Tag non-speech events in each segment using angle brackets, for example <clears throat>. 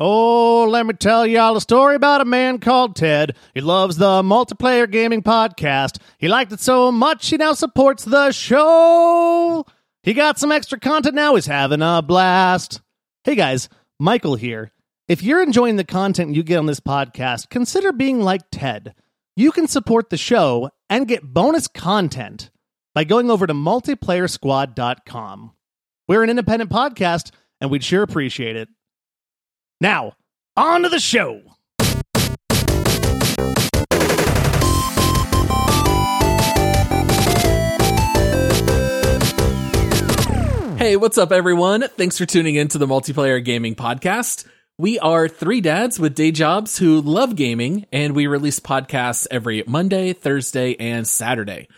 Oh, let me tell y'all a story about a man called Ted. He loves the multiplayer gaming podcast. He liked it so much he now supports the show. He got some extra content now. He's having a blast. Hey guys, Michael here. If you're enjoying the content you get on this podcast, consider being like Ted. You can support the show and get bonus content by going over to multiplayersquad.com. We're an independent podcast and we'd sure appreciate it. Now, on to the show. Hey, what's up, everyone? Thanks for tuning in to the Multiplayer Gaming Podcast. We are three dads with day jobs who love gaming, and we release podcasts every Monday, Thursday, and Saturday.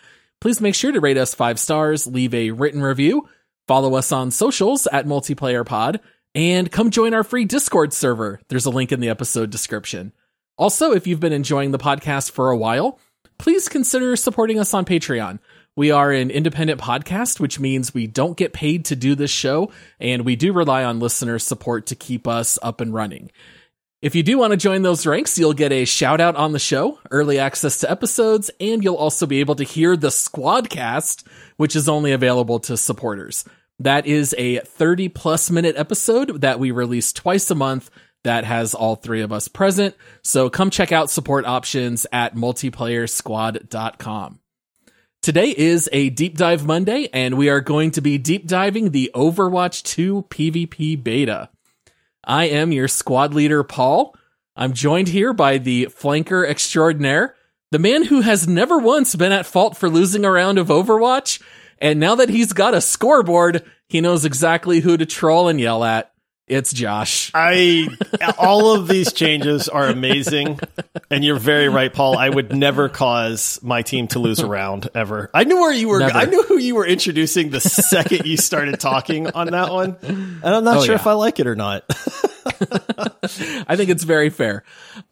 Please make sure to rate us five stars, leave a written review, follow us on socials at Multiplayer Pod, and come join our free Discord server. There's a link in the episode description. Also, if you've been enjoying the podcast for a while, please consider supporting us on Patreon. We are an independent podcast, which means we don't get paid to do this show, and we do rely on listener support to keep us up and running. If you do want to join those ranks, you'll get a shout out on the show, early access to episodes, and you'll also be able to hear the Squadcast, which is only available to supporters. That is a 30 plus minute episode that we release twice a month that has all three of us present. So come check out support options at multiplayersquad.com. Today is a deep dive Monday, and we are going to be deep diving the Overwatch 2 PvP beta. I am your squad leader, Paul. I'm joined here by the flanker extraordinaire, the man who has never once been at fault for losing a round of Overwatch, and now that he's got a scoreboard, he knows exactly who to troll and yell at. It's Josh. I all of these changes are amazing, and you're very right, Paul. I would never cause my team to lose a round ever. I knew where you were. Never. I knew who you were introducing the second you started talking on that one, and I'm not Oh, sure yeah. if I like it or not. <laughs> I think it's very fair.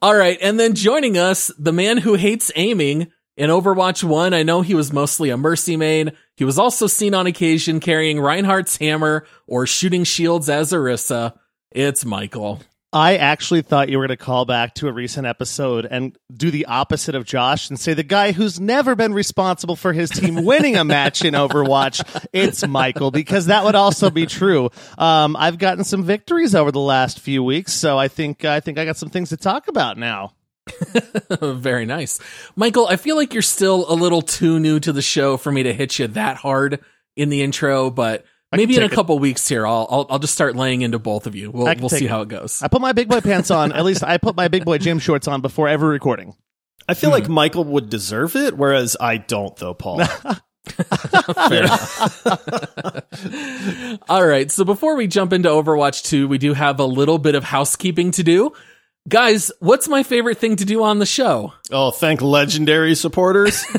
All right. And then joining us, the man who hates aiming in Overwatch 1. I know he was mostly a Mercy main. He was also seen on occasion carrying Reinhardt's hammer or shooting shields as Orisa. It's Michael. I actually thought you were going to call back to a recent episode and do the opposite of Josh and say the guy who's never been responsible for his team winning a match in Overwatch, it's Michael, because that would also be true. Um, I've gotten some victories over the last few weeks, so I think I think I got some things to talk about now. <laughs> very nice. Michael, I feel like you're still a little too new to the show for me to hit you that hard in the intro, but maybe in a take it. couple weeks here, I'll, I'll I'll just start laying into both of you. We'll we'll see it. how it goes. I put my big boy pants on. At least I put my big boy gym shorts on before every recording. I feel like hmm. Michael would deserve it, whereas I don't, though, Paul. <laughs> <laughs> All right. So before we jump into Overwatch 2, we do have a little bit of housekeeping to do. Guys, what's my favorite thing to do on the show? oh, thank legendary supporters. <laughs>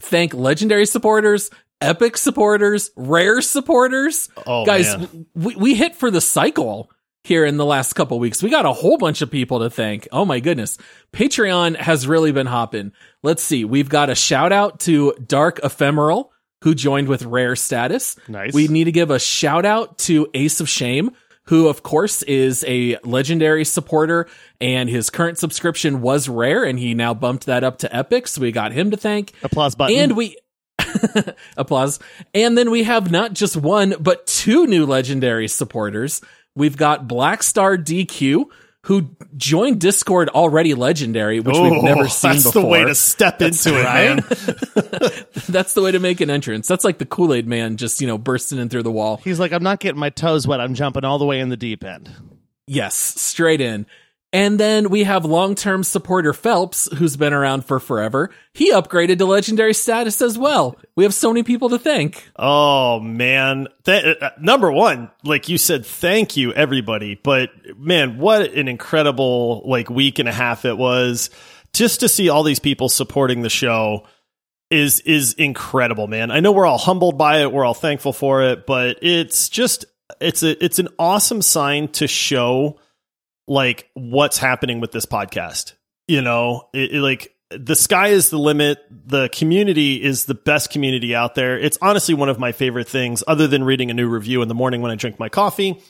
Thank legendary supporters, epic supporters, rare supporters. Oh, Guys, man. we, we hit for the cycle here in the last couple weeks. We got a whole bunch of people to thank. Oh my goodness. Patreon has really been hopping. Let's see. We've got a shout out to Dark Ephemeral who joined with rare status. Nice. We need to give a shout out to Ace of Shame, who of course is a legendary supporter and his current subscription was rare and he now bumped that up to epic. So we got him to thank. Applause button. And we <laughs> applause. And then we have not just one, but two new legendary supporters. We've got Blackstar DQ, who joined Discord already legendary, which we've Oh, never <laughs> seen before? that's before. the way to step into it, man. <laughs> <laughs> That's the way to make an entrance. That's like the Kool-Aid man just, you know, bursting in through the wall. He's like, I'm not getting my toes wet. I'm jumping all the way in the deep end. Yes, straight in. And then we have long-term supporter Phelps, who's been around for forever. He upgraded to legendary status as well. We have so many people to thank. Oh man, Th- uh, number one, like you said, thank you everybody. But man, what an incredible like week and a half it was. Just to see all these people supporting the show is is incredible, man. I know we're all humbled by it, we're all thankful for it, but it's just it's a it's an awesome sign to show like what's happening with this podcast. You know, it, it, like the sky is the limit. The community is the best community out there. It's honestly one of my favorite things, other than reading a new review in the morning when I drink my coffee.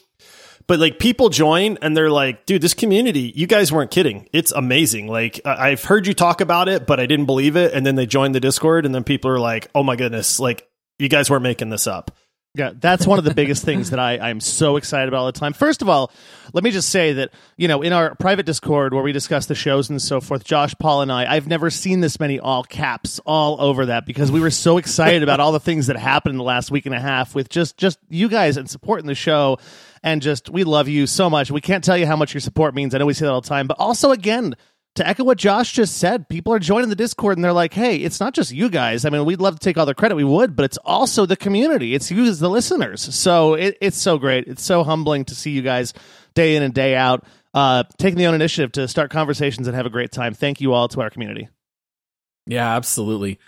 but like people join and they're like, dude, this community, you guys weren't kidding. It's amazing. Like I've heard you talk about it, but I didn't believe it. And then they join the Discord and then people are like, oh my goodness, like you guys weren't making this up. Yeah, that's one of the biggest things that I, I'm so excited about all the time. First of all, let me just say that, you know, in our private Discord where we discuss the shows and so forth, Josh, Paul, and I, I've never seen this many all caps all over that because we were so excited about all the things that happened in the last week and a half with just just you guys and supporting the show. And just we love you so much. We can't tell you how much your support means. I know we say that all the time, but also again, to echo what Josh just said, people are joining the Discord and they're like, hey, it's not just you guys. I mean, we'd love to take all the credit, we would, but it's also the community. It's you as the listeners. So it, it's so great. It's so humbling to see you guys day in and day out uh, taking the own initiative to start conversations and have a great time. Thank you all to our community. Yeah, absolutely.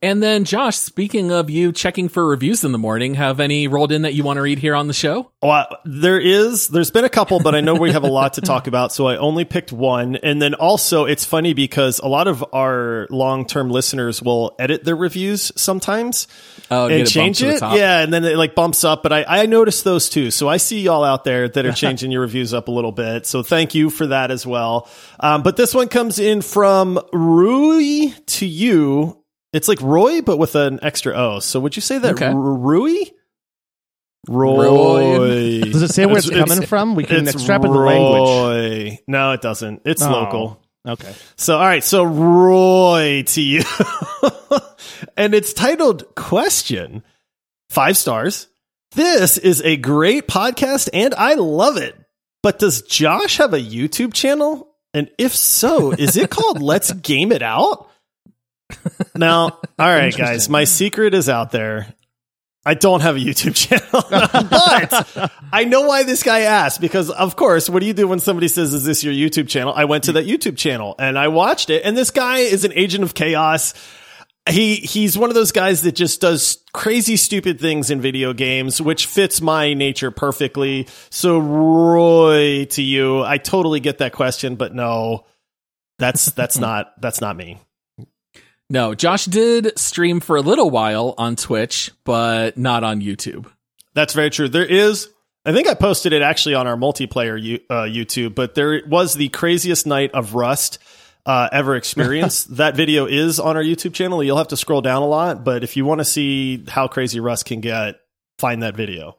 And then, Josh, speaking of you checking for reviews in the morning, have any rolled in that you want to read here on the show? Well, there is, there's been a couple, but I know we have a lot to talk about. So I only picked one. And then also it's funny because a lot of our long term listeners will edit their reviews sometimes Oh, and change it. Yeah. And then it like bumps up, but I, I noticed those too. So I see y'all out there that are <laughs> changing your reviews up a little bit. So thank you for that as well. Um, but this one comes in from Rui to you. It's like Roy, but with an extra O. So would you say that Okay. Rui? Roy. Roy. Does it say where it's, coming from? We can extrapolate the language. No, it doesn't. It's Oh. local. Okay. So, all right. So, Roy to you. <laughs> and it's titled Question. Five stars. This is a great podcast and I love it. But does Josh have a YouTube channel? And if so, is it called <laughs> Let's Game It Out? Now, <laughs> all right, guys, my secret is out there. I don't have a YouTube channel, <laughs> but I know why this guy asked because, of course, what do you do when somebody says, Is this your YouTube channel? I went to that YouTube channel and I watched it, and this guy is an agent of chaos. He he's one of those guys that just does crazy stupid things in video games, which fits my nature perfectly. So Roy to you, I totally get that question, but no, that's that's <laughs> not that's not me. No, Josh did stream for a little while on Twitch, but not on YouTube. That's very true. There is, I think I posted it actually on our multiplayer you, uh, YouTube, but there was the craziest night of Rust uh, ever experienced. <laughs> that video is on our YouTube channel. You'll have to scroll down a lot, but if you want to see how crazy Rust can get, find that video.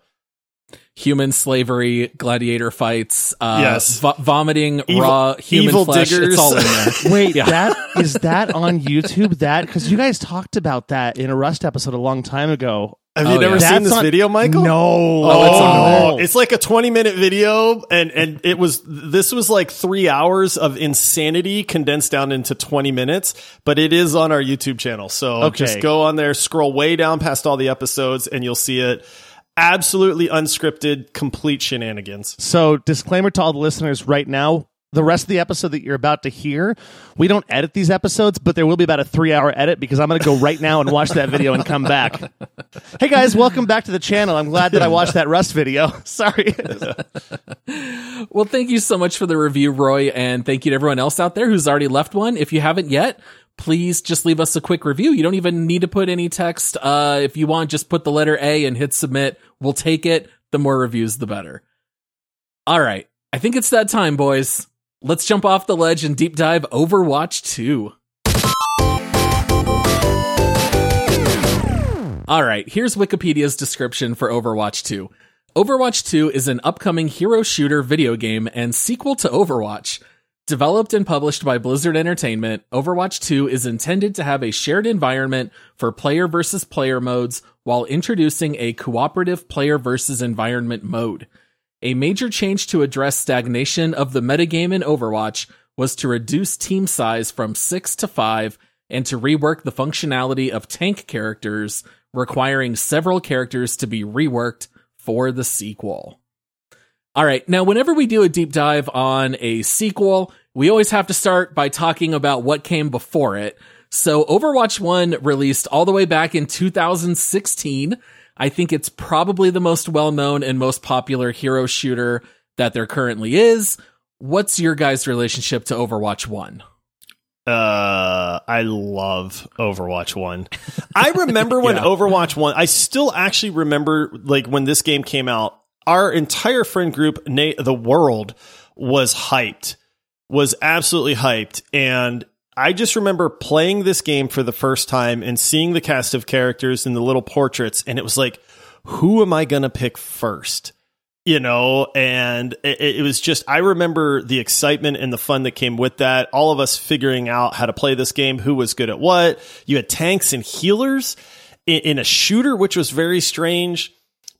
Human slavery, gladiator fights, uh, Yes. vo- vomiting Evil- raw human evil flesh. diggers. It's all in there. <laughs> Wait, that <laughs> is that on YouTube? That because you guys talked about that in a Rust episode a long time ago. Have Oh, you never yeah. seen That's this on- video, Michael? No. Oh, it's on Oh, it's like a 20 minute video and and it was this was like 3 hours of insanity condensed down into 20 minutes, but it is on our YouTube channel. So Okay. just go on there, scroll way down past all the episodes and you'll see it. Absolutely unscripted, complete shenanigans. So, disclaimer to all the listeners right now. The rest of the episode that you're about to hear, we don't edit these episodes, but there will be about a three hour edit because I'm going to go right now and watch that video and come back. <laughs> hey guys, welcome back to the channel. I'm glad that I watched that Rust video. <laughs> Sorry. Well, thank you so much for the review, Roy, and thank you to everyone else out there who's already left one. If you haven't yet, please just leave us a quick review. You don't even need to put any text. Uh, if you want, just put the letter A and hit submit. We'll take it. The more reviews, the better. All right. I think it's that time, boys. Let's jump off the ledge and deep dive Overwatch 2. All right, here's Wikipedia's description for Overwatch 2. Overwatch 2 is an upcoming hero shooter video game and sequel to Overwatch. Developed and published by Blizzard Entertainment, Overwatch 2 is intended to have a shared environment for player versus player modes while introducing a cooperative player versus environment mode. A major change to address stagnation of the metagame in Overwatch was to reduce team size from 6 to 5 and to rework the functionality of tank characters, requiring several characters to be reworked for the sequel. All right, now whenever we do a deep dive on a sequel, we always have to start by talking about what came before it. So Overwatch 1 released all the way back in 2016. I think it's probably the most well-known and most popular hero shooter that there currently is. What's your guys' relationship to Overwatch 1? Uh, I love Overwatch 1. <laughs> I remember when Yeah. Overwatch 1, I still actually remember like when this game came out. Our entire friend group, na- the world, was hyped, was absolutely hyped, and I just remember playing this game for the first time and seeing the cast of characters and the little portraits, and it was like, who am I going to pick first? You know, and it, it, was just, I remember the excitement and the fun that came with that. All of us figuring out how to play this game, who was good at what. You had tanks and healers in, in a shooter, which was very strange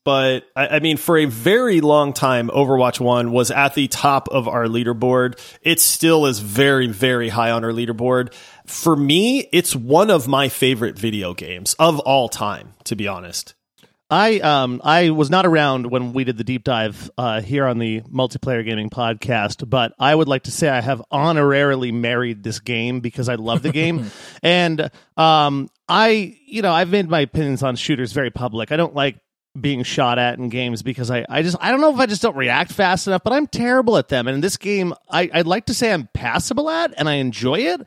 but I, I, mean, for a very long time, Overwatch 1 was at the top of our leaderboard. It still is very, very high on our leaderboard. For me, it's one of my favorite video games of all time, to be honest. I um I was not around when we did the deep dive uh, here on the multiplayer gaming podcast, but I would like to say I have honorarily married this game because I love the game, <laughs> and um I you know I've made my opinions on shooters very public. I don't like being shot at in games because I, I just I don't know if I just don't react fast enough, but I'm terrible at them. And in this game, I, I'd like to say I'm passable at and I enjoy it.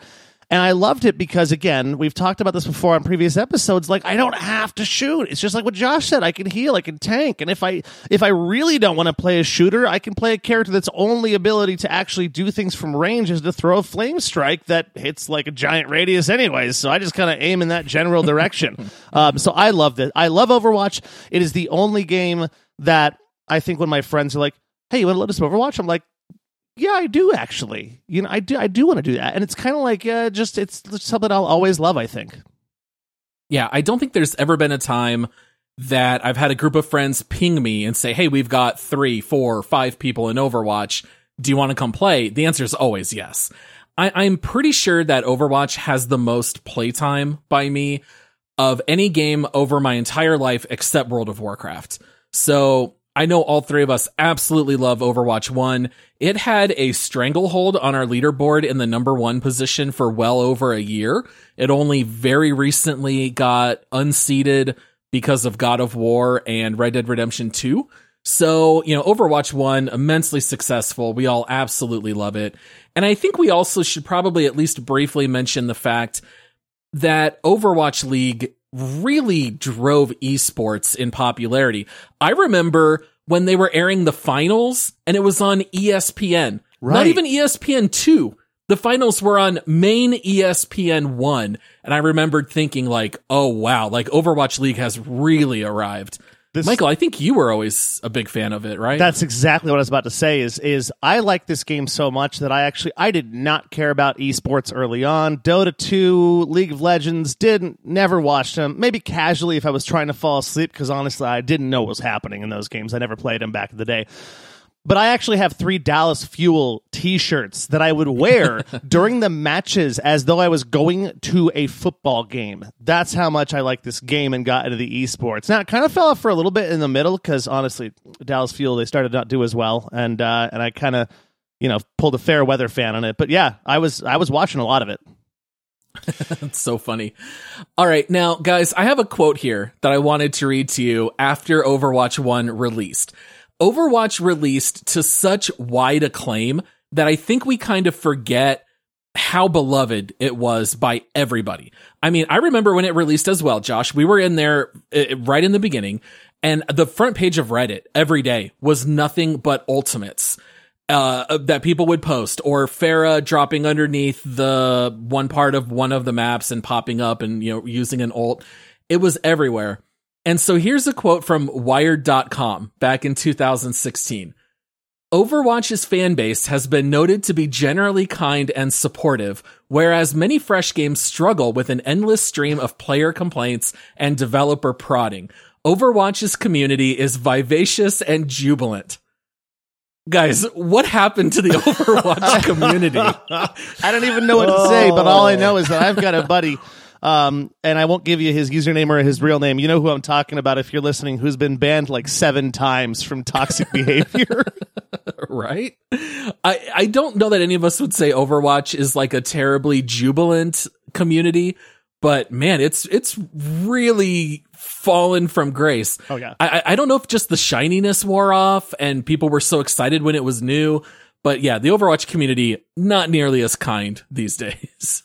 And I loved it because, again, we've talked about this before on previous episodes. Like, I don't have to shoot. It's just like what Josh said. I can heal. I can tank. And if I if I really don't want to play a shooter, I can play a character that's only ability to actually do things from range is to throw a flame strike that hits like a giant radius, anyways. So I just kind of aim in that general direction. <laughs> um, so I love it. I love Overwatch. It is the only game that I think when my friends are like, "Hey, you want to let us Overwatch?" I'm like, yeah, I do actually. You know, I do. I do want to do that, and it's kind of like uh, just it's something I'll always love. I think. Yeah, I don't think there's ever been a time that I've had a group of friends ping me and say, "Hey, we've got three, four, five people in Overwatch. Do you want to come play?" The answer is always yes. I, am pretty sure that Overwatch has the most playtime by me of any game over my entire life except World of Warcraft. So I know all three of us absolutely love Overwatch 1. It had a stranglehold on our leaderboard in the number one position for well over a year. It only very recently got unseated because of God of War and Red Dead Redemption 2. So, you know, Overwatch 1, immensely successful. We all absolutely love it. And I think we also should probably at least briefly mention the fact that Overwatch League really drove esports in popularity. I remember when they were airing the finals and it was on ESPN. Right. Not even ESPN 2. The finals were on main ESPN 1 and I remembered thinking like, "Oh wow, like Overwatch League has really arrived." This, Michael, I think you were always a big fan of it, right? That's exactly what I was about to say. Is is I like this game so much that I actually I did not care about esports early on. Dota two, League of Legends, didn't never watched them. Maybe casually if I was trying to fall asleep because honestly I didn't know what was happening in those games. I never played them back in the day. But I actually have three Dallas Fuel T-shirts that I would wear <laughs> during the matches as though I was going to a football game. That's how much I like this game and got into the esports. Now it kind of fell off for a little bit in the middle because honestly, Dallas Fuel they started not do as well, and uh, and I kind of you know pulled a fair weather fan on it. But yeah, I was I was watching a lot of it. That's <laughs> so funny. All right, now guys, I have a quote here that I wanted to read to you after Overwatch 1 released. Overwatch released to such wide acclaim that I think we kind of forget how beloved it was by everybody. I mean, I remember when it released as well, Josh. We were in there uh, right in the beginning, and the front page of Reddit every day was nothing but ultimates. Uh, that people would post or Pharah dropping underneath the one part of one of the maps and popping up and, you know, using an ult. It was everywhere. And so here's a quote from Wired.com back in 2016. Overwatch's fan base has been noted to be generally kind and supportive, whereas many fresh games struggle with an endless stream of player complaints and developer prodding. Overwatch's community is vivacious and jubilant. Guys, what happened to the <laughs> Overwatch community? I don't even know what to say, but all I know is that I've got a buddy um, and I won't give you his username or his real name. You know who I'm talking about if you're listening, who's been banned like seven times from toxic <laughs> behavior. right? I, I don't know that any of us would say Overwatch is like a terribly jubilant community, but man, it's, it's really fallen from grace. Oh yeah. I, I don't know if just the shininess wore off and people were so excited when it was new, but yeah, the Overwatch community, not nearly as kind these <laughs> days.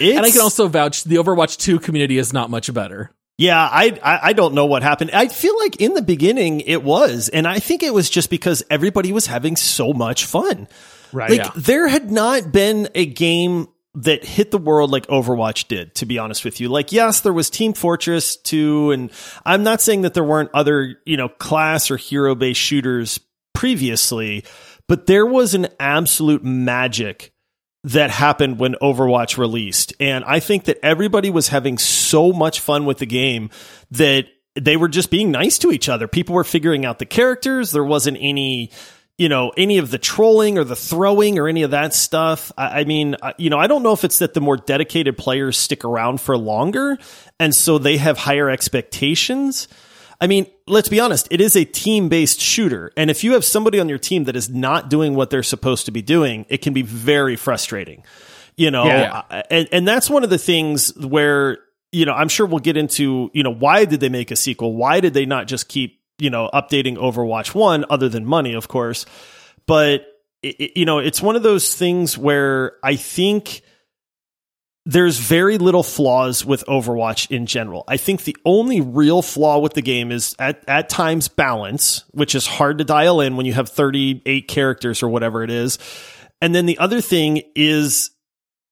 And I can also vouch the Overwatch 2 community is not much better. Yeah, I, I, I don't know what happened. I feel like in the beginning it was, and I think it was just because everybody was having so much fun. Right. Like Yeah. there had not been a game that hit the world like Overwatch did, to be honest with you. Like, yes, there was Team Fortress 2, and I'm not saying that there weren't other, you know, class or hero based shooters previously, but there was an absolute magic that happened when Overwatch released. And I think that everybody was having so much fun with the game that they were just being nice to each other. People were figuring out the characters. There wasn't any, you know, any of the trolling or the throwing or any of that stuff. I, I mean, I- you know, I don't know if it's that the more dedicated players stick around for longer and so they have higher expectations. I mean, let's be honest, it is a team based shooter. And if you have somebody on your team that is not doing what they're supposed to be doing, it can be very frustrating. You know, Yeah. Uh, and, and that's one of the things where, you know, I'm sure we'll get into, you know, why did they make a sequel? Why did they not just keep, you know, updating Overwatch 1 other than money, of course? But, it- you know, it's one of those things where I think there's very little flaws with Overwatch in general. I think the only real flaw with the game is at, at times balance, which is hard to dial in when you have 38 characters or whatever it is. And then the other thing is,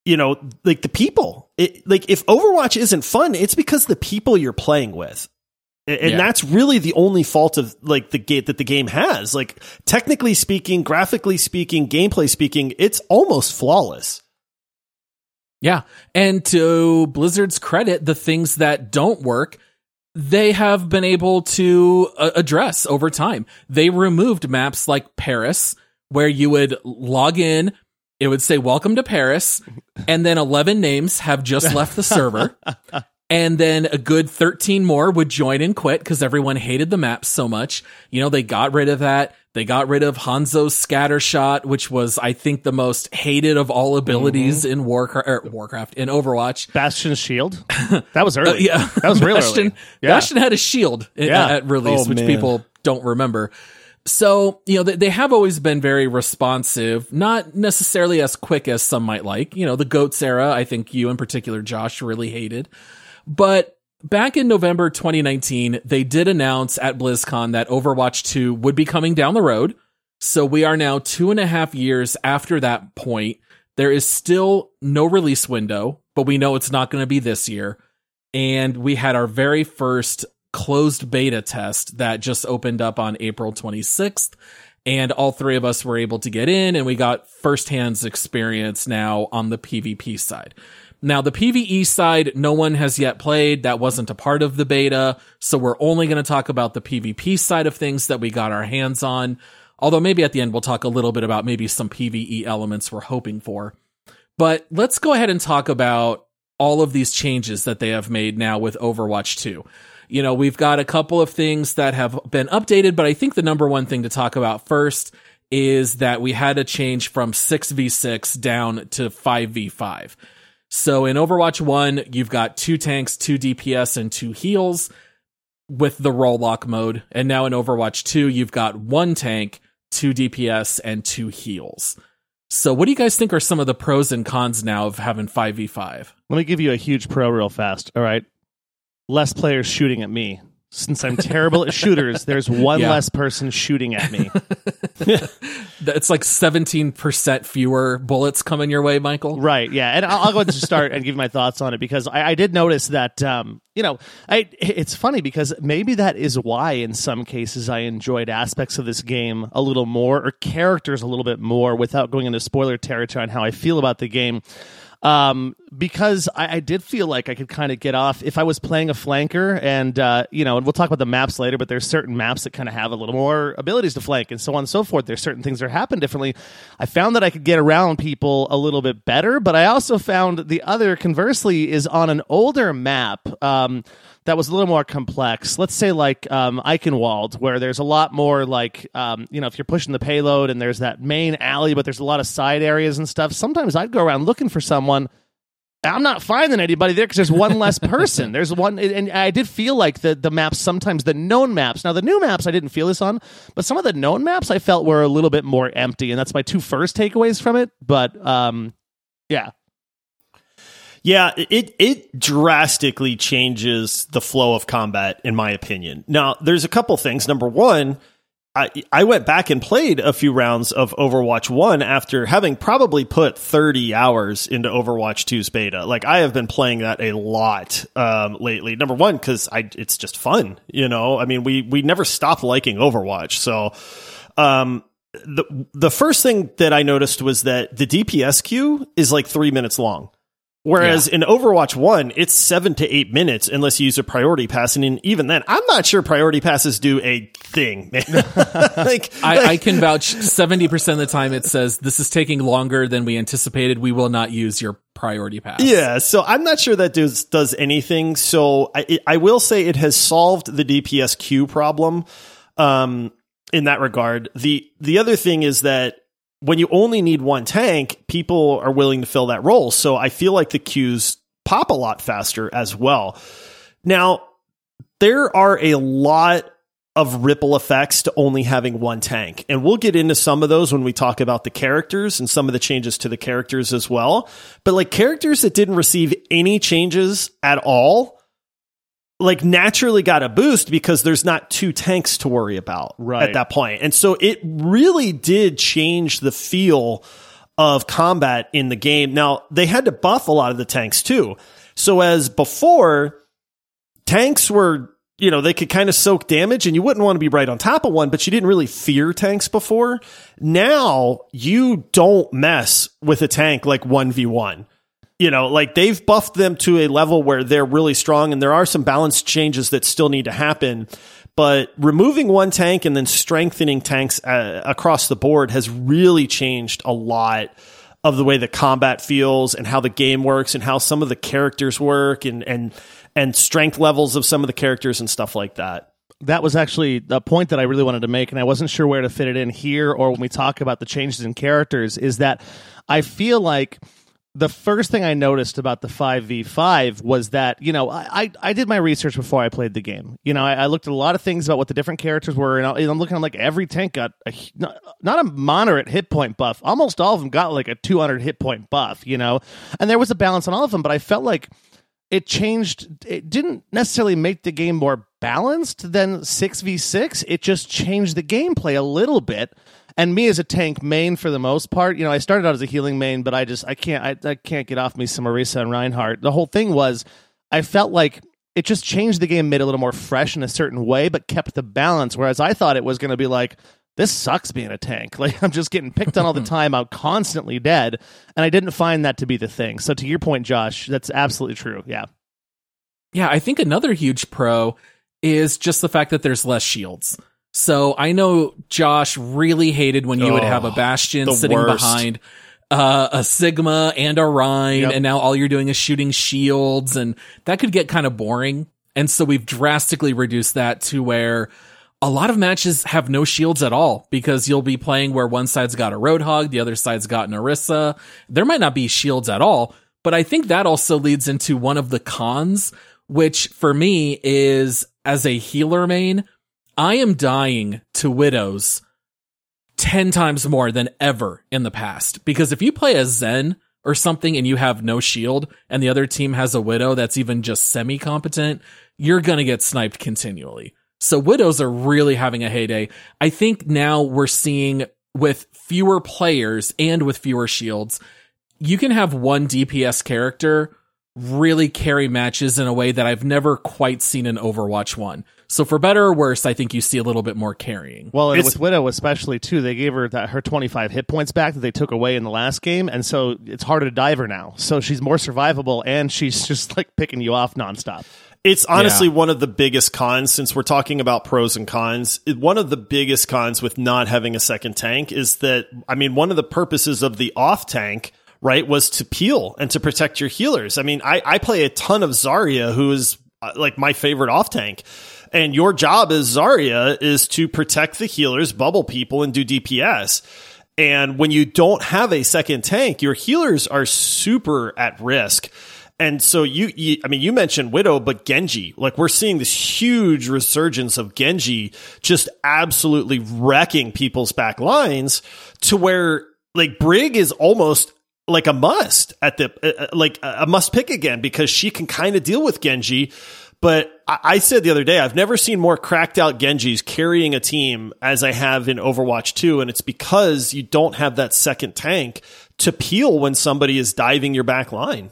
you know, like the people. It, like if Overwatch isn't fun, it's because the people you're playing with. And Yeah. that's really the only fault of like the gate that the game has. Like technically speaking, graphically speaking, gameplay speaking, it's almost flawless. Yeah. And to Blizzard's credit, the things that don't work, they have been able to uh, address over time. They removed maps like Paris, where you would log in, it would say, Welcome to Paris. <laughs> And then 11 names have just left the server. <laughs> And then a good 13 more would join and quit because everyone hated the map so much. You know, they got rid of that. They got rid of Hanzo's scatter shot, which was, I think, the most hated of all abilities mm-hmm. in Warcraft, or er, Warcraft, in Overwatch. Bastion's shield. <laughs> That was early. Uh, yeah. That was real Bastion, early. Yeah. Bastion had a shield i- Yeah. at release, Oh, which man. people don't remember. So, you know, they, they have always been very responsive, not necessarily as quick as some might like. You know, the GOATS era, I think you in particular, Josh, really hated. But back in November 2019, they did announce at BlizzCon that Overwatch 2 would be coming down the road. So we are now two and a half years after that point. There is still no release window, but we know it's not going to be this year. And we had our very first closed beta test that just opened up on April 26th. And all three of us were able to get in and we got firsthand experience now on the PvP side. Now, the PvE side, no one has yet played. That wasn't a part of the beta. So we're only going to talk about the PvP side of things that we got our hands on. Although maybe at the end we'll talk a little bit about maybe some PvE elements we're hoping for. But let's go ahead and talk about all of these changes that they have made now with Overwatch 2. You know, we've got a couple of things that have been updated, but I think the number one thing to talk about first is that we had a change from 6v6 down to 5v5. So in Overwatch 1, you've got two tanks, two DPS, and two heals with the role lock mode. And now in Overwatch 2, you've got one tank, two DPS, and two heals. So what do you guys think are some of the pros and cons now of having 5v5? Let me give you a huge pro real fast. All right. Less players shooting at me. Since I'm terrible at shooters, there's one Yeah. less person shooting at me. <laughs> It's like 17% fewer bullets coming your way, Michael. Right. Yeah. And I'll, I'll go ahead and start and give my thoughts on it because I, I did notice that, um, you know, I, it's funny because maybe that is why in some cases I enjoyed aspects of this game a little more or characters a little bit more without going into spoiler territory on how I feel about the game. Um, because I, I did feel like I could kind of get off if I was playing a flanker and, uh, you know, and we'll talk about the maps later, but there's certain maps that kind of have a little more abilities to flank and so on and so forth. There's certain things that happen differently. I found that I could get around people a little bit better, but I also found the other conversely is on an older map. Um, that was a little more complex. Let's say like um, Eichenwald, where there's a lot more like um, you know if you're pushing the payload and there's that main alley, but there's a lot of side areas and stuff. Sometimes I'd go around looking for someone. I'm not finding anybody there because there's one less <laughs> person. There's one, and I did feel like the the maps sometimes the known maps. Now the new maps I didn't feel this on, but some of the known maps I felt were a little bit more empty, and that's my two first takeaways from it. But um, yeah, Yeah, it it drastically changes the flow of combat, in my opinion. Now, there's a couple things. Number one, I went back and played a few rounds of Overwatch One after having probably put 30 hours into Overwatch 2's beta. Like I have been playing that a lot um, lately. Number one, because it's just fun. You know, I mean, we we never stop liking Overwatch, so. Um, the the first thing that I noticed was that the DPS queue is like three minutes long. Whereas yeah. in Overwatch 1, it's seven to eight minutes unless you use a priority pass. And even then, I'm not sure priority passes do a thing. <laughs> like, I, I, can vouch 70% of the time it says this is taking longer than we anticipated. We will not use your priority pass. Yeah. So I'm not sure that does, does anything. So I, I will say it has solved the DPS queue problem. Um, in that regard. The the other thing is that when you only need one tank, people are willing to fill that role. So I feel like the queues pop a lot faster as well. Now, there are a lot of ripple effects to only having one tank. And we'll get into some of those when we talk about the characters and some of the changes to the characters as well. But like characters that didn't receive any changes at all, like naturally got a boost because there's not two tanks to worry about right. at that point. And so it really did change the feel of combat in the game. Now, they had to buff a lot of the tanks too. So as before, tanks were, you know, they could kind of soak damage and you wouldn't want to be right on top of one, but you didn't really fear tanks before. Now you don't mess with a tank like 1v1 you know, like they've buffed them to a level where they're really strong and there are some balance changes that still need to happen. But removing one tank and then strengthening tanks uh, across the board has really changed a lot of the way the combat feels and how the game works and how some of the characters work and and and strength levels of some of the characters and stuff like that. That was actually the point that I really wanted to make, and I wasn't sure where to fit it in here or when we talk about the changes in characters. Is that I feel like the first thing I noticed about the 5v5 was that, you know, I, I did my research before I played the game. You know, I, I looked at a lot of things about what the different characters were, and, I, am looking at like every tank got a, not a moderate hit point buff. Almost all of them got like a 200 hit point buff, you know, and there was a balance on all of them, but I felt like it changed, it didn't necessarily make the game more balanced than 6v6. It just changed the gameplay a little bit and me as a tank main for the most part, you know, I started out as a healing main, but I just I can't I, I can't get off me some Orisa and Reinhardt. The whole thing was I felt like it just changed the game, made it a little more fresh in a certain way, but kept the balance. Whereas I thought it was going to be like, this sucks being a tank. <laughs> Like I'm just getting picked on all the <laughs> time. I'm constantly dead, and I didn't find that to be the thing. So to your point, Josh, that's absolutely true. Yeah, yeah. I think another huge pro is just the fact that there's less shields. So I know Josh really hated when you oh, would have a Bastion sitting worst. behind uh, a Sigma and a Rein, yep. and now all you're doing is shooting shields, and that could get kind of boring. And so we've drastically reduced that to where a lot of matches have no shields at all because you'll be playing where one side's got a Roadhog, the other side's got an Orisa. There might not be shields at all, but I think that also leads into one of the cons, which for me is as a healer main, I am dying to widows 10 times more than ever in the past. Because if you play a Zen or something and you have no shield and the other team has a widow that's even just semi competent, you're going to get sniped continually. So widows are really having a heyday. I think now we're seeing with fewer players and with fewer shields, you can have one DPS character really carry matches in a way that I've never quite seen in Overwatch 1. So for better or worse, I think you see a little bit more carrying. Well, and with Widow especially too, they gave her that her 25 hit points back that they took away in the last game, and so it's harder to dive her now. So she's more survivable, and she's <laughs> just like picking you off nonstop. It's honestly yeah. one of the biggest cons since we're talking about pros and cons. One of the biggest cons with not having a second tank is that, I mean, one of the purposes of the off tank, right, was to peel and to protect your healers. I mean, I, I play a ton of Zarya, who is uh, like my favorite off tank. And your job as Zarya is to protect the healers, bubble people, and do DPS. And when you don't have a second tank, your healers are super at risk. And so you, you, I mean, you mentioned Widow, but Genji, like we're seeing this huge resurgence of Genji just absolutely wrecking people's back lines to where like Brig is almost like a must at the uh, uh, like a must pick again because she can kind of deal with Genji. But I, I said the other day, I've never seen more cracked out Genjis carrying a team as I have in Overwatch 2. And it's because you don't have that second tank to peel when somebody is diving your back line.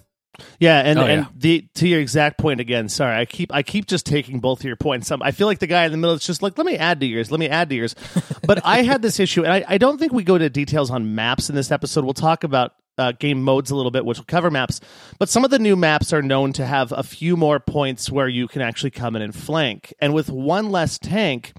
Yeah, and, Oh, and yeah. the to your exact point again. Sorry, I keep I keep just taking both of your points. Um, I feel like the guy in the middle is just like, let me add to yours, let me add to yours. <laughs> But I had this issue, and I, I don't think we go to details on maps in this episode. We'll talk about uh, game modes a little bit, which will cover maps. But some of the new maps are known to have a few more points where you can actually come in and flank, and with one less tank.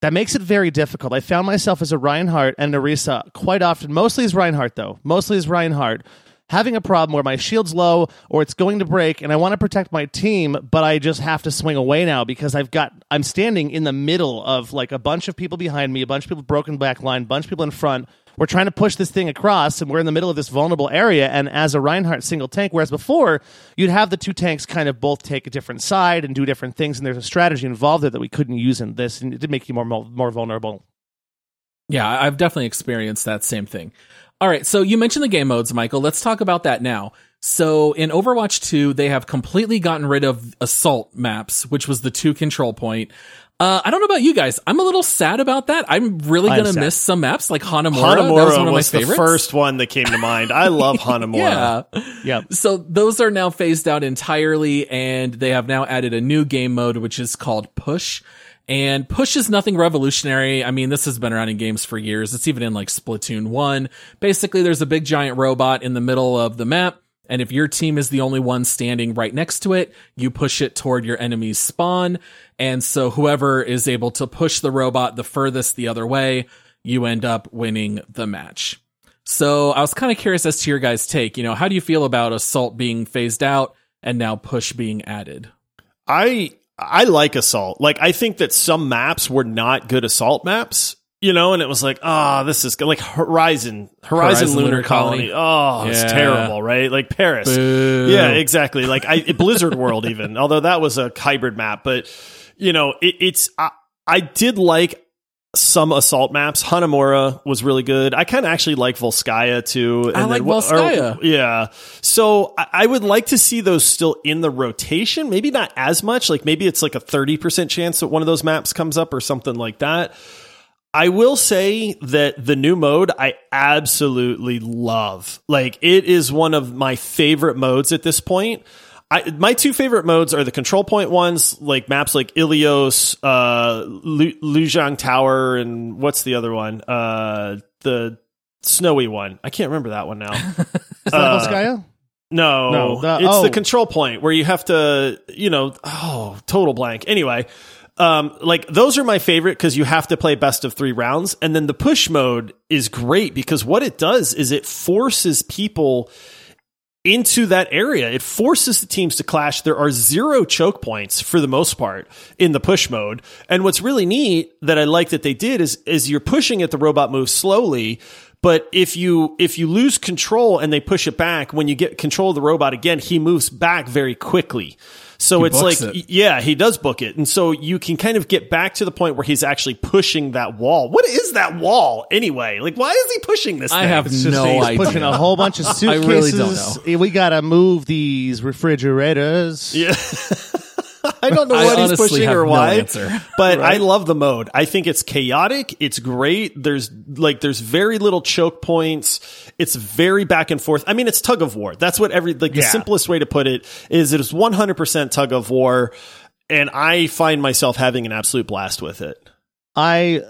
That makes it very difficult. I found myself as a Reinhardt and Orisa quite often, mostly as Reinhardt though, mostly as Reinhardt, having a problem where my shield's low or it's going to break and I want to protect my team, but I just have to swing away now because I've got I'm standing in the middle of like a bunch of people behind me, a bunch of people broken back line, bunch of people in front. We're trying to push this thing across and we're in the middle of this vulnerable area and as a Reinhardt single tank, whereas before you'd have the two tanks kind of both take a different side and do different things and there's a strategy involved there that we couldn't use in this and it did make you more more vulnerable. Yeah, I've definitely experienced that same thing. All right, so you mentioned the game modes, Michael. Let's talk about that now. So in Overwatch 2, they have completely gotten rid of assault maps, which was the two control point. Uh, I don't know about you guys. I'm a little sad about that. I'm really I'm gonna sad. miss some maps like Hanamura. Hanamura that was one of my was the first one that came to mind. I love <laughs> Hanamura. Yeah. Yeah. So those are now phased out entirely, and they have now added a new game mode, which is called Push. And Push is nothing revolutionary. I mean, this has been around in games for years. It's even in like Splatoon 1. Basically, there's a big giant robot in the middle of the map. And if your team is the only one standing right next to it, you push it toward your enemy's spawn. And so whoever is able to push the robot the furthest the other way, you end up winning the match. So I was kind of curious as to your guys' take. You know, how do you feel about assault being phased out and now push being added? I I like assault. Like I think that some maps were not good assault maps. You know, and it was like, ah, this is like Horizon, Horizon, Horizon Lunar, Lunar Colony. Colony. Oh, it's terrible, right? Like Paris. Boo. Yeah, exactly. Like I, <laughs> Blizzard World, even although that was a hybrid map, but you know, it, it's I, I did like some assault maps. Hanamura was really good. I kind of actually like Volskaya too. I like or- Volskaya. yeah. So I, I would like to see those still in the rotation. Maybe not as much. Like maybe it's like a thirty percent chance that one of those maps comes up or something like that. I will say that the new mode I absolutely love. Like it is one of my favorite modes at this point. I, my two favorite modes are the control point ones, like maps like Ilios, uh, Lu- Lujiang Tower, and what's the other one? Uh, the snowy one. I can't remember that one now. <laughs> Is that Uh, Volskaya? No, No, the- it's oh. the control point where you have to, you know, oh, total blank. Anyway, um, like those are my favorite because you have to play best of three rounds, and then the push mode is great because what it does is it forces people into that area. It forces the teams to clash. There are zero choke points for the most part in the push mode. And what's really neat that I like that they did is is you're pushing it, the robot moves slowly. But if you if you lose control and they push it back, when you get control of the robot again, he moves back very quickly. So He it's like it. yeah, he does book it. And so you can kind of get back to the point where he's actually pushing that wall. What is that wall anyway? Like why is he pushing this I thing? have It's just no he's idea. pushing a whole bunch of suitcases. <laughs> I really don't know. We gotta move these refrigerators. Yeah. <laughs> <laughs> I don't know what he's pushing or no why, answer. <laughs> but I love the mode. I think it's chaotic. It's great. There's like there's very little choke points. It's very back and forth. I mean, it's tug of war. That's what every like the simplest way to put it is it is 100% tug of war, and I find myself having an absolute blast with it. I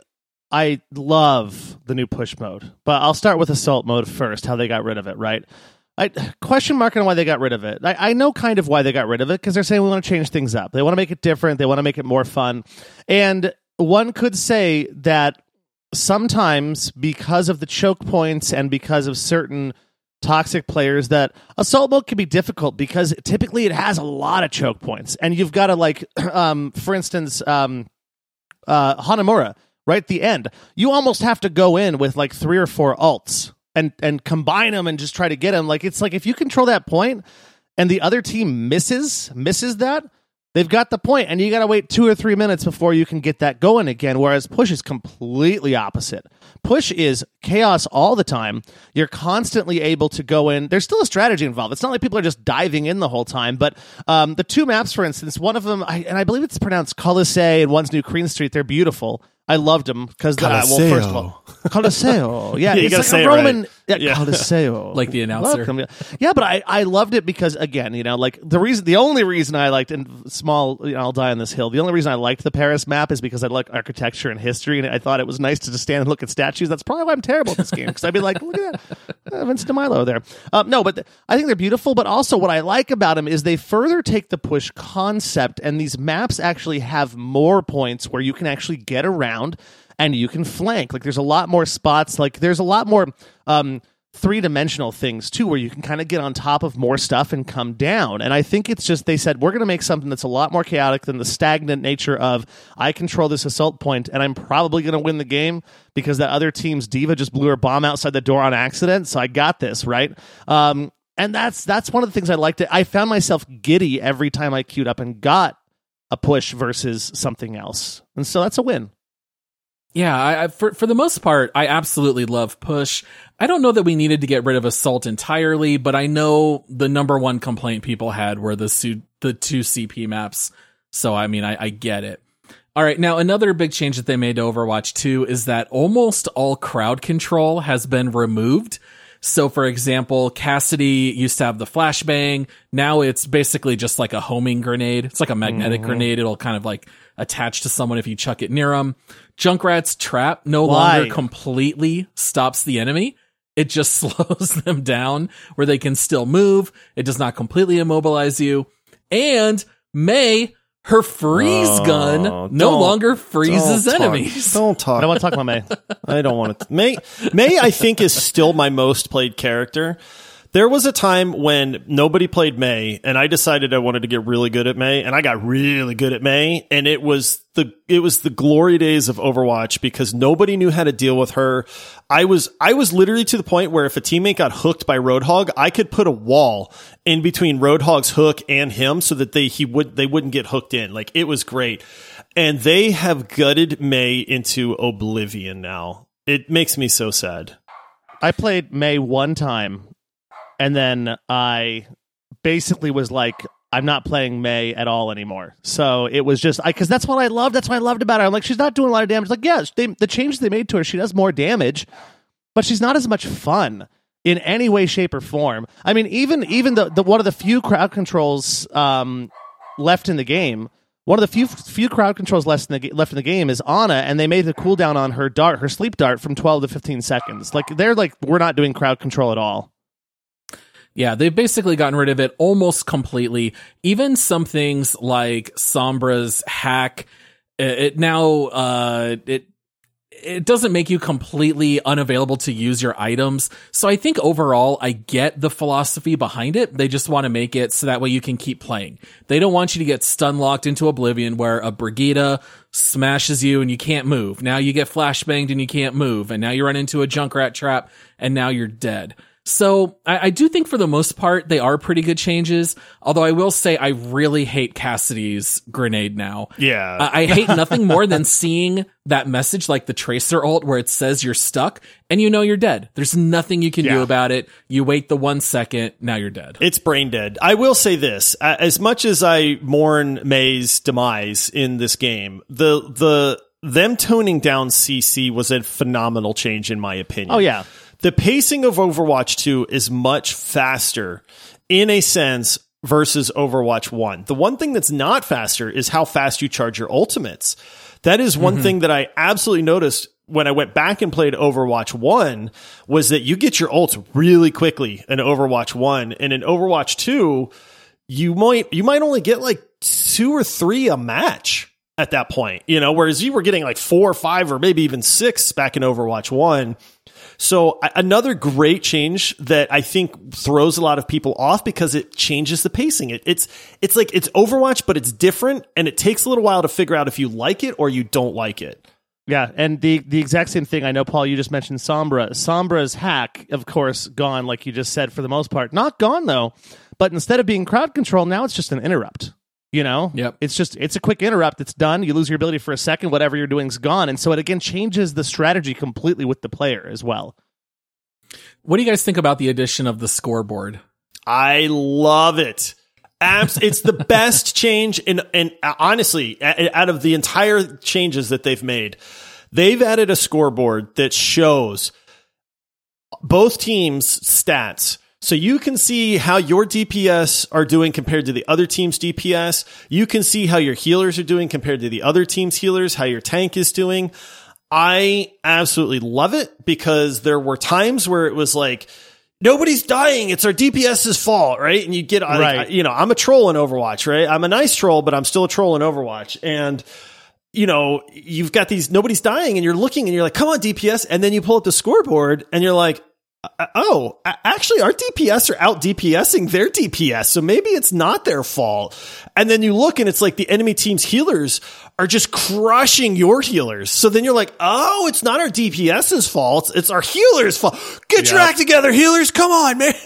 I love the new push mode, but I'll start with assault mode first. How they got rid of it, right? I question mark on why they got rid of it. I, I know kind of why they got rid of it because they're saying we want to change things up. They want to make it different. They want to make it more fun, and one could say that sometimes because of the choke points and because of certain toxic players that assault mode can be difficult because typically it has a lot of choke points and you've got to like <clears throat> um for instance um uh Hanamura right at the end you almost have to go in with like three or four alts and and combine them and just try to get them like it's like if you control that point and the other team misses misses that they've got the point and you got to wait two or three minutes before you can get that going again whereas push is completely opposite push is chaos all the time. You're constantly able to go in. There's still a strategy involved. It's not like people are just diving in the whole time. But um, the two maps, for instance, one of them, I, and I believe it's pronounced Colisée and one's New Queen Street. They're beautiful. I loved them because uh, well, first of all, Coliseo. Yeah, <laughs> Yeah, you it's like say a it right. Roman. Yeah, Yeah. Coliseo. <laughs> Like the announcer. Welcome. Yeah. Yeah, but I, I loved it because again, you know, like the reason, the only reason I liked, and small, you know, I'll die on this hill. The only reason I liked the Paris map is because I like architecture and history, and I thought it was nice to just stand and look at statues. That's probably why I'm terrible at this game because I'd be like, look at that, <laughs> uh, Vince DeMilo there. Um, no, but th- I think they're beautiful. But also, what I like about them is they further take the push concept, and these maps actually have more points where you can actually get around and you can flank. Like there's a lot more spots. Like there's a lot more um, three dimensional things too, where you can kind of get on top of more stuff and come down. And I think it's just they said we're going to make something that's a lot more chaotic than the stagnant nature of I control this assault point and I'm probably going to win the game because that other team's D.Va just blew her bomb outside the door on accident. So I got this right. Um, and that's that's one of the things I liked. It. I found myself giddy every time I queued up and got a push versus something else, and so that's a win. Yeah, I, I, for for the most part, I absolutely love push. I don't know that we needed to get rid of assault entirely, but I know the number one complaint people had were the su- the two CP maps. So I mean, I, I get it. All right, now another big change that they made to Overwatch 2 is that almost all crowd control has been removed. So, for example, Cassidy used to have the flashbang. Now it's basically just like a homing grenade. It's like a magnetic mm-hmm. grenade. It'll kind of like attach to someone if you chuck it near them. Junkrat's trap no Why? longer completely stops the enemy. It just <laughs> slows them down where they can still move. It does not completely immobilize you. And Mei, her freeze Oh, gun no longer freezes Don't talk- enemies. Don't talk. I don't want to talk about Mei. <laughs> I don't want to. Mei Mei I think is still my most played character. There was a time when nobody played Mei, and I decided I wanted to get really good at Mei, and I got really good at Mei, and it was the it was the glory days of Overwatch because nobody knew how to deal with her. I was I was literally to the point where if a teammate got hooked by Roadhog, I could put a wall in between Roadhog's hook and him so that they he would they wouldn't get hooked in. Like it was great. And they have gutted Mei into oblivion now. It makes me so sad. I played Mei one time, and then I basically was like, I'm not playing Mei at all anymore. So it was just I because that's what I loved. That's what I loved about her. I'm like, she's not doing a lot of damage. Like, yeah, they, the changes they made to her, she does more damage, but she's not as much fun in any way, shape, or form. I mean, even even the, the one of the few crowd controls um, left in the game. One of the few few crowd controls left in the left in the game is Ana, and they made the cooldown on her dart, her sleep dart, from twelve to fifteen seconds. Like they're like, we're not doing crowd control at all. Yeah, they've basically gotten rid of it almost completely. Even some things like Sombra's hack, it, now uh it it doesn't make you completely unavailable to use your items. So I think overall I get the philosophy behind it. They just want to make it so that way you can keep playing. They don't want you to get stun locked into oblivion where a Brigitte smashes you and you can't move. Now you get flashbanged and you can't move. And now you run into a Junkrat trap and now you're dead. So I, I do think for the most part they are pretty good changes. Although I will say I really hate Cassidy's grenade now. Yeah. I, I hate <laughs> nothing more than seeing that message like the tracer alt where it says you're stuck and you know you're dead. There's nothing you can do about it. You wait the one second, now you're dead. It's brain dead. I will say this: uh, as much as I mourn Mei's demise in this game, the the them toning down CC was a phenomenal change in my opinion. Oh yeah, the pacing of Overwatch 2 is much faster in a sense versus Overwatch 1. The one thing that's not faster is how fast you charge your ultimates. That is one mm-hmm. thing that I absolutely noticed when I went back and played Overwatch 1 was that you get your ults really quickly in Overwatch 1 and in Overwatch 2 you might you might only get like two or three a match at that point, you know, whereas you were getting like four or five or maybe even six back in Overwatch 1. So another great change that I think throws a lot of people off because it changes the pacing. It, it's it's like it's Overwatch, but it's different, and it takes a little while to figure out if you like it or you don't like it. yeah, and the the exact same thing. I know, Paul. You just mentioned Sombra. Sombra's hack, of course, gone. Like you just said, for the most part, not gone though. But instead of being crowd control, now it's just an interrupt. You know, Yep. It's just it's a quick interrupt. It's done. You lose your ability for a second. Whatever you're doing's gone, and so it again changes the strategy completely with the player as well. What do you guys think about the addition of the scoreboard? I love it. Abs- it's the <laughs> best change in, and honestly, a- out of the entire changes that they've made, they've added a scoreboard that shows both teams' stats. So you can see how your DPS are doing compared to the other team's DPS. You can see how your healers are doing compared to the other team's healers, how your tank is doing. I absolutely love it because there were times where it was like, nobody's dying. It's our DPS's fault, right? And you get, Right. I- you know, I'm a troll in Overwatch, right? I'm a nice troll, but I'm still a troll in Overwatch. And, you know, you've got these, nobody's dying and you're looking and you're like, come on, DPS. And then you pull up the scoreboard and you're like, uh, oh, actually, our DPS are out DPSing their DPS, so maybe it's not their fault. And then you look and it's like the enemy team's healers are just crushing your healers. So then you're like, oh, it's not our DPS's fault, it's our healers' fault. Get your act together, healers. Come on, man. <laughs>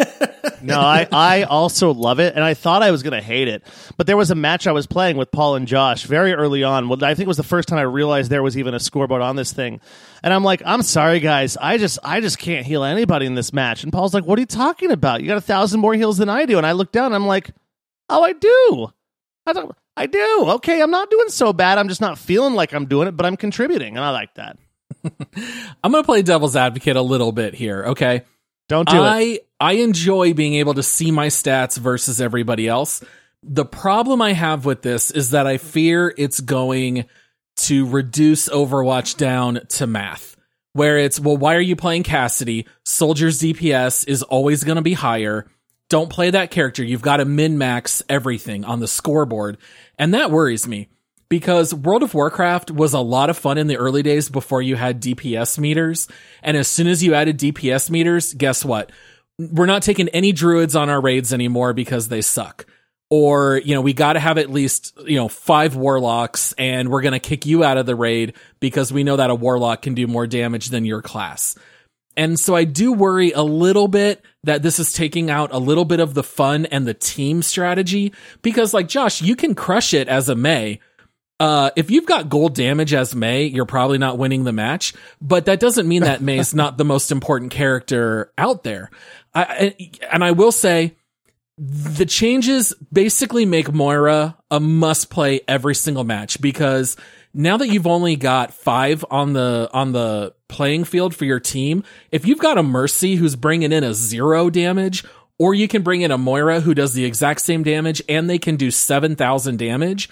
No, I, I also love it, and I thought I was going to hate it. But there was a match I was playing with Paul and Josh very early on. Well, I think it was the first time I realized there was even a scoreboard on this thing. And I'm like, I'm sorry, guys. I just I just can't heal anybody in this match. And Paul's like, What are you talking about? You got a thousand more heals than I do. And I look down, and I'm like, Oh, I do. I thought I do. Okay, I'm not doing so bad. I'm just not feeling like I'm doing it, but I'm contributing, and I like that. <laughs> I'm going to play devil's advocate a little bit here, okay? Don't do it. I I enjoy being able to see my stats versus everybody else. The problem I have with this is that I fear it's going to reduce Overwatch down to math. Where it's, well, why are you playing Cassidy? Soldier's DPS is always going to be higher. Don't play that character. You've got to min max everything on the scoreboard. And that worries me because World of Warcraft was a lot of fun in the early days before you had DPS meters. And as soon as you added DPS meters, guess what? We're not taking any druids on our raids anymore because they suck. Or, you know, we got to have at least, you know, five warlocks and we're going to kick you out of the raid because we know that a warlock can do more damage than your class. And so I do worry a little bit that this is taking out a little bit of the fun and the team strategy because like Josh, you can crush it as a Mei. Uh, if you've got gold damage as Mei, you're probably not winning the match, but that doesn't mean that Mei is <laughs> not the most important character out there. I, and I will say the changes basically make Moira a must play every single match because now that you've only got five on the on the playing field for your team, if you've got a Mercy who's bringing in a zero damage, or you can bring in a Moira who does the exact same damage and they can do seven thousand damage,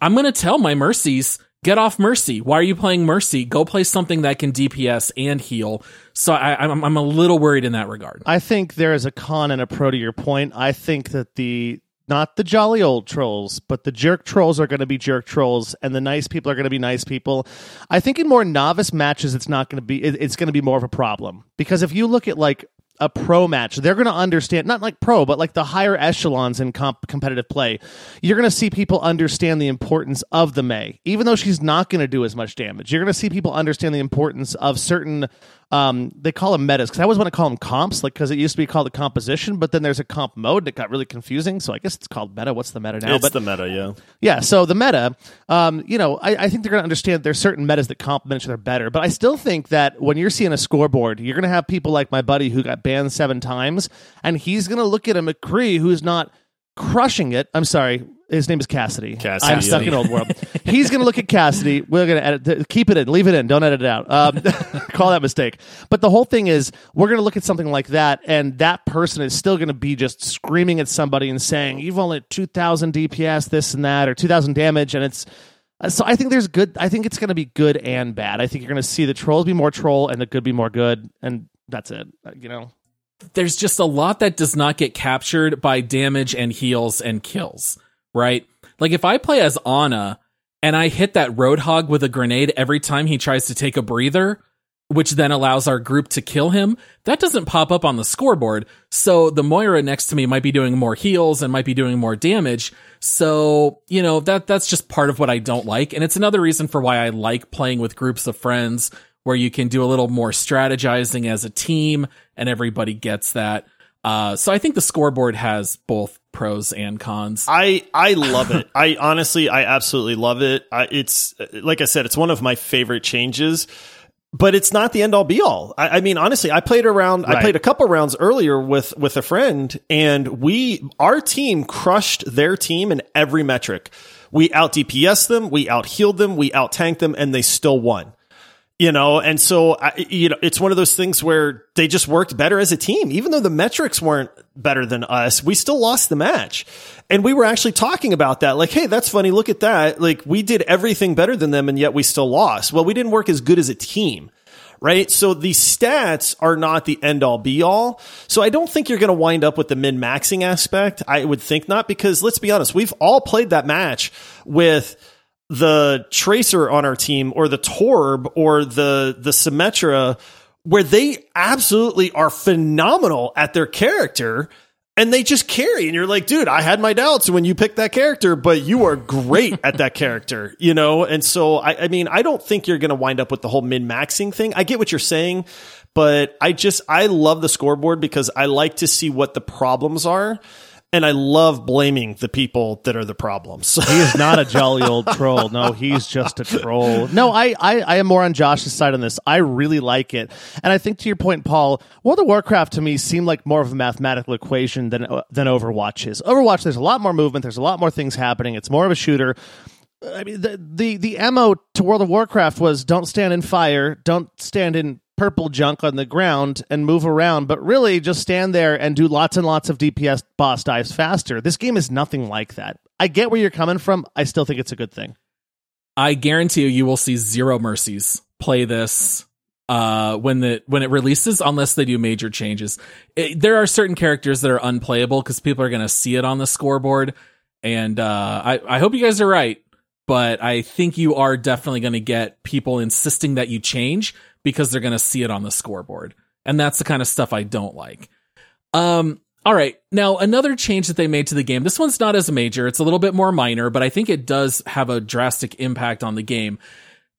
I'm gonna tell my Mercies get off Mercy. Why are you playing Mercy? Go play something that can DPS and heal. So I, I'm I'm a little worried in that regard. I think there is a con and a pro to your point. I think that the not the jolly old trolls, but the jerk trolls are going to be jerk trolls, and the nice people are going to be nice people. I think in more novice matches, it's not going to be. It, it's going to be more of a problem because if you look at like a pro match, they're going to understand not like pro, but like the higher echelons in comp- competitive play. You're going to see people understand the importance of the Mei, even though she's not going to do as much damage. You're going to see people understand the importance of certain. Um, they call them metas because I always want to call them comps, like because it used to be called a composition, but then there's a comp mode that got really confusing. So I guess it's called meta. What's the meta now? it's but the meta, yeah. yeah, so the meta, um, you know, I, I think they're going to understand there's certain metas that complement each other better. But I still think that when you're seeing a scoreboard, you're going to have people like my buddy who got banned seven times, and he's going to look at a McCree who's not crushing it. I'm sorry. His name is Cassidy. Cassidy, I'm stuck in old world. He's going to look at Cassidy. We're going to edit, keep it in, leave it in, don't edit it out. Um, <laughs> call that mistake. But the whole thing is, we're going to look at something like that, and that person is still going to be just screaming at somebody and saying, "You've only 2,000 DPS, this and that, or 2,000 damage," and it's. uh, So I think there's good. I think it's going to be good and bad. I think you're going to see the trolls be more troll and the good be more good, and that's it. Uh, You know. there's just a lot that does not get captured by damage and heals and kills, right? Like if I play as Ana and I hit that Roadhog with a grenade every time he tries to take a breather, which then allows our group to kill him, that doesn't pop up on the scoreboard. So the Moira next to me might be doing more heals and might be doing more damage. So, you know, that that's just part of what I don't like. And it's another reason for why I like playing with groups of friends where you can do a little more strategizing as a team and everybody gets that. Uh, so I think the scoreboard has both pros and cons. I I love it. I honestly, I absolutely love it. I, it's like I said, it's one of my favorite changes. But it's not the end all be all. I, I mean, honestly, I played around. I played a couple rounds earlier with with a friend, and we our team crushed their team in every metric. We out DPS them, we out healed them, we out tanked them, and they still won you know? And so I, you know it's one of those things where they just worked better as a team. Even though the metrics weren't better than us we still lost the match. And we were actually talking about that. Like hey that's funny. Look at that. Like we did everything better than them and yet we still lost. Well we didn't work as good as a team right? So the stats are not the end all be all. So I don't think you're going to wind up with the min maxing aspect. I would think not because let's be honest, we've all played that match with the tracer on our team or the torb or the the symmetra where they absolutely are phenomenal at their character and they just carry. And you're like dude i had my doubts when you picked that character but you are great <laughs> at that character you know? And so i, I mean i don't think you're going to wind up with the whole min-maxing thing. I get what you're saying but i just i love the scoreboard because i like to see what the problems are and i love blaming the people that are the problems <laughs> He is not a jolly old troll. No, he's just a troll. No, I, I, I am more on Josh's side on this. I really like it. And I think to your point, Paul, World of Warcraft to me seemed like more of a mathematical equation than, uh, than Overwatch is. Overwatch, there's a lot more movement. There's a lot more things happening. It's more of a shooter. I mean, the, the, the MO to World of Warcraft was don't stand in fire, don't stand in purple junk on the ground and move around, but really just stand there and do lots and lots of DPS boss dives faster. This game is nothing like that. I get where you're coming from. I still think it's a good thing. I guarantee you, you will see zero mercies play this uh, when the when it releases, unless they do major changes. It, there are certain characters that are unplayable because people are going to see it on the scoreboard, and uh, I I hope you guys are right, but I think you are definitely going to get people insisting that you change because they're going to see it on the scoreboard, and that's the kind of stuff I don't like. Um, all right. Now, another change that they made to the game. This one's not as major. It's a little bit more minor, but I think it does have a drastic impact on the game.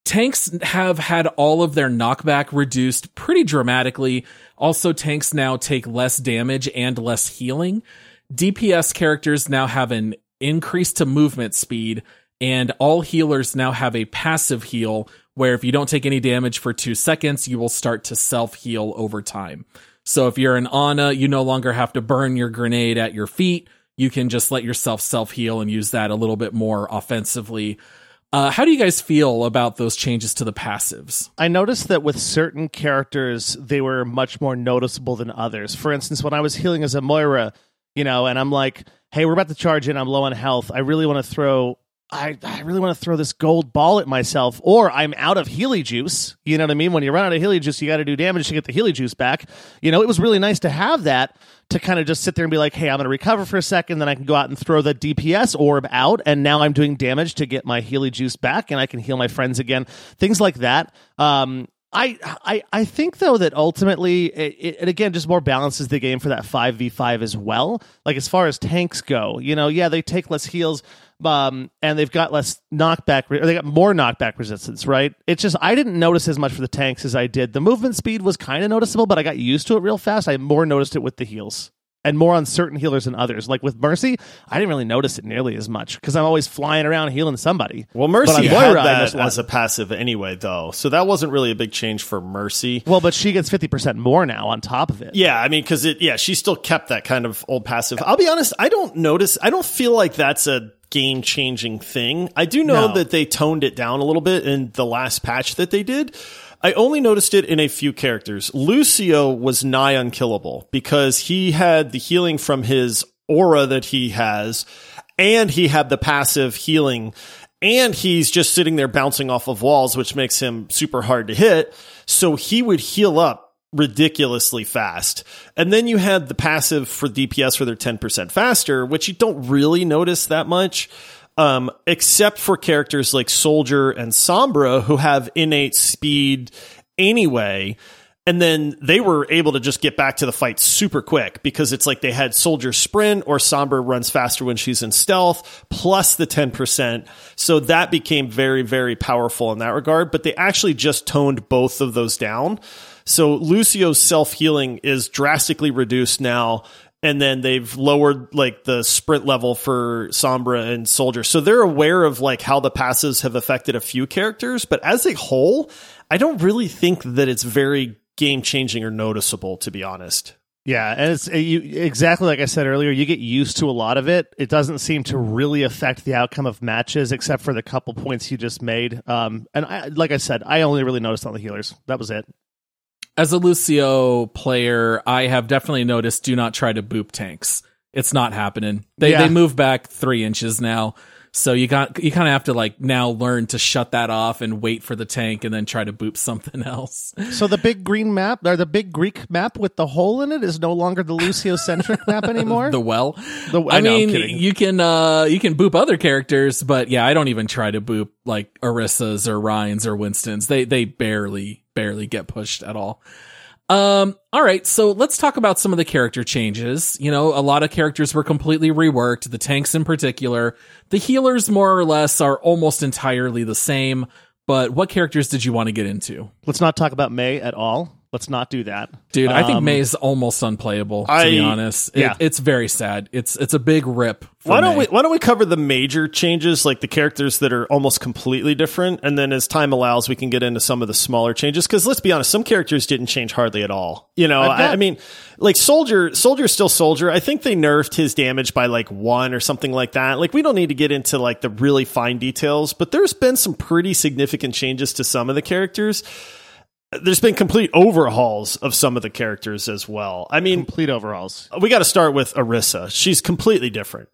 Tanks have had all of their knockback reduced pretty dramatically. Also, tanks now take less damage and less healing. DPS characters now have an increase to movement speed, and all healers now have a passive heal where if you don't take any damage for two seconds, you will start to self heal over time. So if you're an Ana, you no longer have to burn your grenade at your feet. You can just let yourself self heal and use that a little bit more offensively. Uh, how do you guys feel about those changes to the passives? I noticed that with certain characters, they were much more noticeable than others. For instance, when I was healing as a Moira, you know, and I'm like, hey, we're about to charge in, I'm low on health. I really want to throw. I, I really want to throw this gold ball at myself, or I'm out of Healy juice. You know what I mean? When you run out of Healy juice, you got to do damage to get the Healy juice back. You know, it was really nice to have that to kind of just sit there and be like, hey, I'm going to recover for a second, then I can go out and throw the DPS orb out, and now I'm doing damage to get my Healy juice back, and I can heal my friends again. Things like that. Um, I, I I think though that ultimately it, it again just more balances the game for that five v five as well. Like as far as tanks go, you know, yeah, they take less heals, um, and they've got less knockback, or they got more knockback resistance, right? It's just I didn't notice as much for the tanks as I did. The movement speed was kind of noticeable, but I got used to it real fast. I more noticed it with the heals. And more on certain healers than others. Like with Mercy, I didn't really notice it nearly as much because I'm always flying around healing somebody. Well, Mercy Moira, had missed that as a passive anyway, though, so that wasn't really a big change for Mercy. Well, but she gets 50% more now on top of it. Yeah, I mean, because it, yeah, she still kept that kind of old passive. I'll be honest, I don't notice, I don't feel like that's a game changing thing. I do know No. that they toned it down a little bit in the last patch that they did. I only noticed it in a few characters. Lucio was nigh unkillable because he had the healing from his aura that he has, and he had the passive healing, and he's just sitting there bouncing off of walls, which makes him super hard to hit. So he would heal up ridiculously fast. And then you had the passive for DPS for their 10% faster, which you don't really notice that much. Um, except for characters like Soldier and Sombra who have innate speed anyway. And then they were able to just get back to the fight super quick because it's like they had Soldier sprint or Sombra runs faster when she's in stealth plus the 10%. So that became very, very powerful in that regard. But they actually just toned both of those down. So Lucio's self healing is drastically reduced now. and then they've lowered like the sprint level for Sombra and Soldier. So they're aware of like how the passes have affected a few characters, but as a whole, I don't really think that it's very game changing or noticeable, to be honest. Yeah, and it's you exactly like I said earlier. You get used to a lot of it. It doesn't seem to really affect the outcome of matches, except for the couple points you just made. Um, and I, like I said, I only really noticed on the healers. That was it. As a Lucio player, I have definitely noticed do not try to boop tanks. It's not happening. They Yeah. they move back three inches now. So you got you kind of have to like now learn to shut that off and wait for the tank and then try to boop <laughs> something else. So the big green map, or the big Greek map with the hole in it, is no longer the Lucio <laughs> centric map anymore. The well. The- I, I know, mean, you can uh you can boop other characters, but yeah, I don't even try to boop like Orisa's or Rein's or Winston's. They they barely barely get pushed at all. Um, all right, so let's talk about some of the character changes. You know, a lot of characters were completely reworked, the tanks in particular. The healers, more or less, are almost entirely the same. But what characters did you want to get into? Let's not talk about Mei at all. Let's not do that, Dude, I think um, Mei is almost unplayable, to be honest. It- yeah. it's very sad. It's it's a big rip. for Why don't Mei. we why don't we cover the major changes, like the characters that are almost completely different, and then as time allows, we can get into some of the smaller changes. Because let's be honest, some characters didn't change hardly at all. You know, got- I, I mean, like Soldier, Soldier's still Soldier. I think they nerfed his damage by like one or something like that. Like we don't need to get into like the really fine details, but there's been some pretty significant changes to some of the characters. There's been complete overhauls of some of the characters as well. I mean, complete overhauls. we got to start with Orisa. She's completely different.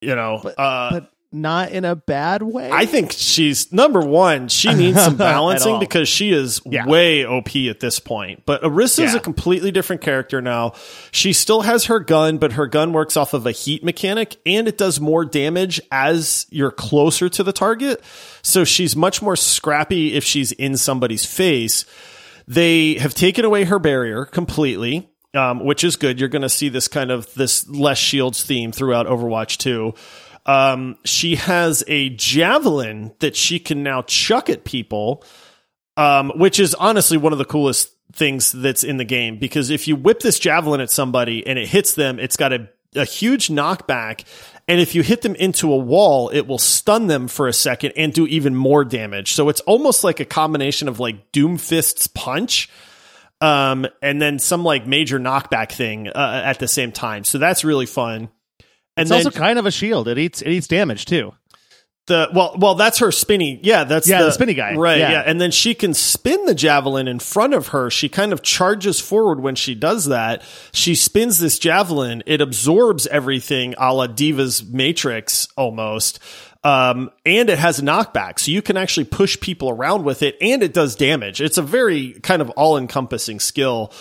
You know, uh, but not in a bad way. I think she's number one. She <laughs> needs some balancing because she is Yeah. way OP at this point. But Orisa is a completely different character now. She still has her gun, but her gun works off of a heat mechanic and it does more damage as you're closer to the target. So she's much more scrappy if she's in somebody's face. They have taken away her barrier completely. Um, which is good. You're going to see this kind of this less shields theme throughout Overwatch 2. Um, she has a javelin that she can now chuck at people, um, which is honestly one of the coolest things that's in the game because if you whip this javelin at somebody and it hits them, it's got a, a huge knockback. And if you hit them into a wall, it will stun them for a second and do even more damage. So it's almost like a combination of like Doomfist's punch um, and then some like major knockback thing uh, at the same time. So that's really fun. And it's then also kind of a shield. It eats it eats damage too. the well, well, that's her spinny. Yeah, that's Yeah, the spinny guy. right? Yeah. Yeah. and then she can spin the javelin in front of her. She kind of charges forward when she does that. She spins this javelin. It absorbs everything, a la D.Va's Matrix almost. Um, and it has a knockback, so you can actually push people around with it, and it does damage. It's a very kind of all encompassing skill.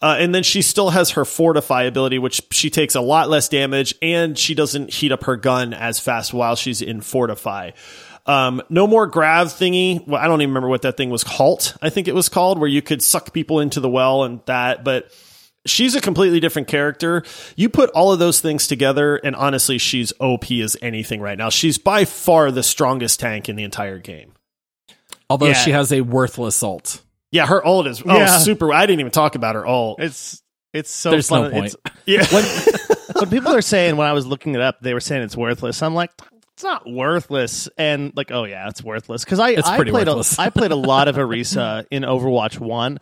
Uh, and then she still has her fortify ability, which she takes a lot less damage and she doesn't heat up her gun as fast while she's in fortify. Um, no more grav thingy. Well, I don't even remember what that thing was. Halt, I think it was called, where you could suck people into the well and that. But she's a completely different character. You put all of those things together, and honestly, she's OP as anything right now. She's by far the strongest tank in the entire game. Although Yeah. she has a worthless ult. Yeah, her ult is oh Yeah. super. I didn't even talk about her ult. It's it's so There's fun. no point. It's- <laughs> Yeah, <laughs> when people are saying when I was looking it up, they were saying it's worthless. I'm like, it's not worthless, and like, oh yeah, it's worthless because I It's I played worthless. A, I played a lot of <laughs> Orisa in Overwatch One,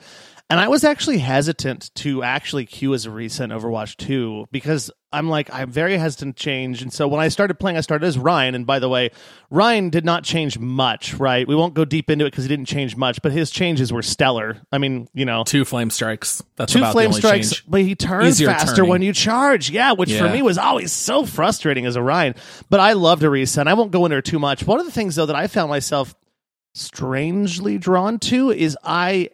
and I was actually hesitant to actually queue as a recent Overwatch Two because I'm like I'm very hesitant to change, and so when I started playing, I started as Rein, and by the way, Rein did not change much. Right, we won't go deep into it because he didn't change much, but his changes were stellar. I mean, you know, Two flame strikes. That's two about flame the only strikes, change. but he turns Easier faster turning. when you charge. Yeah, which for me was always so frustrating as a Rein. But I loved Orisa, and I won't go into her too much. One of the things though that I found myself strangely drawn to is I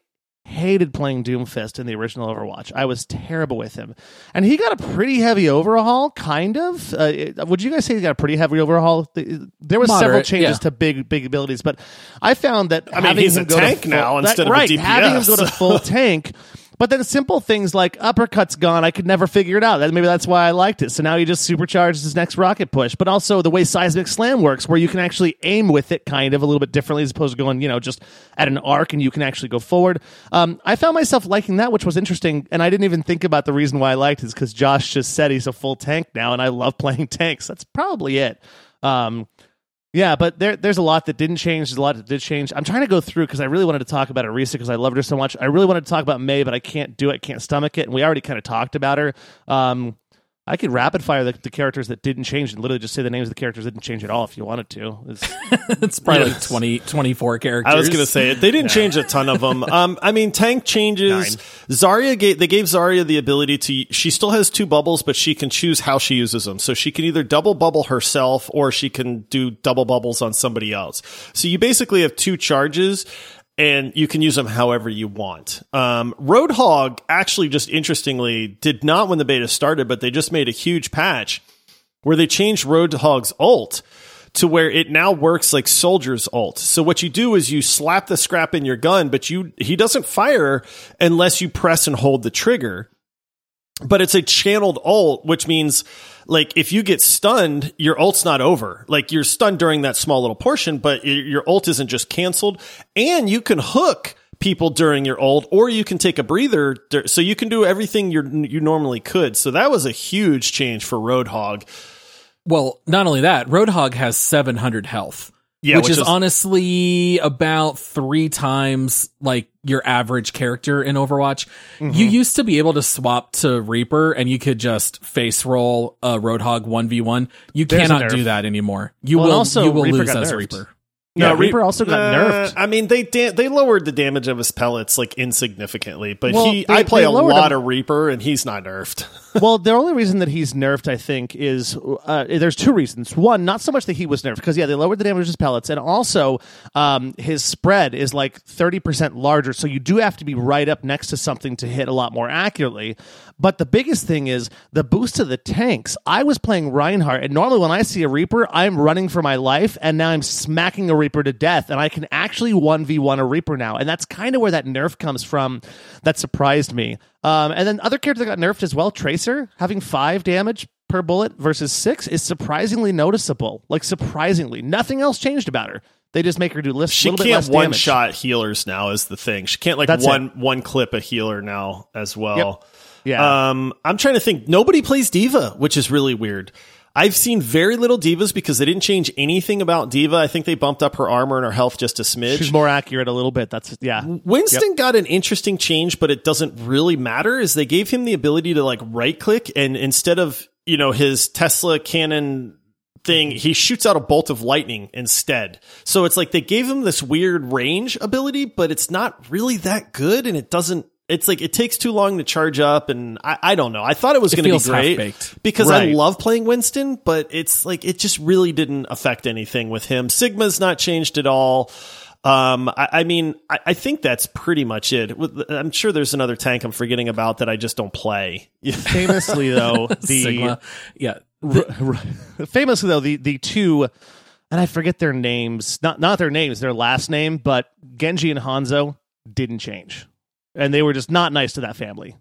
hated playing Doomfist in the original Overwatch. I was terrible with him, and he got a pretty heavy overhaul. Kind of. Uh, it- would you guys say he got a pretty heavy overhaul? There was several changes yeah. to big big abilities, but I found that I mean, having he's him a go to tank full- now that- instead of a right, having him go to full tank But then simple things like uppercut's gone, I could never figure it out. Maybe that's why I liked it. So now he just supercharges his next rocket push. But also the way seismic slam works, where you can actually aim with it kind of a little bit differently as opposed to going, you know, just at an arc and you can actually go forward. Um, I found myself liking that, which was interesting, and I didn't even think about the reason why I liked it is because Josh just said he's a full tank now, and I love <laughs> playing tanks. That's probably it. Um, yeah, but there, there's a lot that didn't change. There's a lot that did change. I'm trying to go through because I really wanted to talk about Orisa because I loved her so much. I really wanted to talk about Mei, but I can't do it. Can't stomach it. And we already kind of talked about her. Um, I could rapid fire the, the, characters that didn't change and literally just say the names of the characters that didn't change at all if you wanted to. It's, <laughs> it's probably yes. like 20, 24 characters. I was going to say it. They didn't change a ton of them. <laughs> Um, I mean, tank changes. Nine. Zarya gave, they gave Zarya the ability to, she still has two bubbles, but she can choose how she uses them. So she can either double bubble herself or she can do double bubbles on somebody else. So you basically have two charges and you can use them however you want. Um, Roadhog actually just interestingly did not when the beta started, but they just made a huge patch where they changed Roadhog's ult to where it now works like Soldier's ult. So what you do is you slap the scrap in your gun, but you he doesn't fire unless you press and hold the trigger. But it's a channeled ult, which means like if you get stunned, your ult's not over. Like you're stunned during that small little portion, but your ult isn't just canceled. And you can hook people during your ult, or you can take a breather. So you can do everything you you normally could. So that was a huge change for Roadhog. Well, not only that, Roadhog has 700 health. Yeah, which, which is, is honestly about three times like your average character in Overwatch. Mm-hmm. You used to be able to swap to Reaper and you could just face roll a Roadhog 1v1. You There's cannot do that anymore. You well, will also, you will Reaper lose as nerfed. Reaper. Yeah, Reaper also got uh, nerfed. I mean, they da- they lowered the damage of his pellets like insignificantly, but well, he they, I play a lot him. of Reaper and he's not nerfed. <laughs> well, the only reason that he's nerfed, I think, is uh, there's two reasons. One, not so much that he was nerfed because yeah, they lowered the damage of his pellets, and also um, his spread is like thirty percent larger, so you do have to be right up next to something to hit a lot more accurately. But the biggest thing is the boost to the tanks. I was playing Reinhardt, and normally when I see a Reaper, I'm running for my life, and now I'm smacking a Reaper to death, and I can actually 1v1 a Reaper now. And that's kind of where that nerf comes from that surprised me. Um, and then other characters that got nerfed as well, Tracer, having five damage per bullet versus six is surprisingly noticeable. Like, surprisingly. Nothing else changed about her. They just make her do less. She can't one damage. shot healers now is the thing. She can't like That's one it. one clip a healer now as well. Yep. Yeah. Um, I'm trying to think. Nobody plays D.Va, which is really weird. I've seen very little D.Vas because they didn't change anything about D.Va. I think they bumped up her armor and her health just a smidge. She's more accurate a little bit. That's yeah. Winston yep. got an interesting change, but it doesn't really matter. Is they gave him the ability to like right click and instead of you know his Tesla cannon thing, he shoots out a bolt of lightning instead. So it's like they gave him this weird range ability, but it's not really that good and it doesn't it's like it takes too long to charge up and I, I don't know. I thought it was going to be great because right. I love playing Winston, but it's like it just really didn't affect anything with him. Sigma's not changed at all. Um, I, I mean, I, I, think that's pretty much it. I'm sure there's another tank I'm forgetting about that I just don't play. <laughs> Famously, though, <laughs> the Sigma, yeah, the, famously though the the two, and I forget their names, not not their names, their last name, but Genji and Hanzo didn't change and they were just not nice to that family.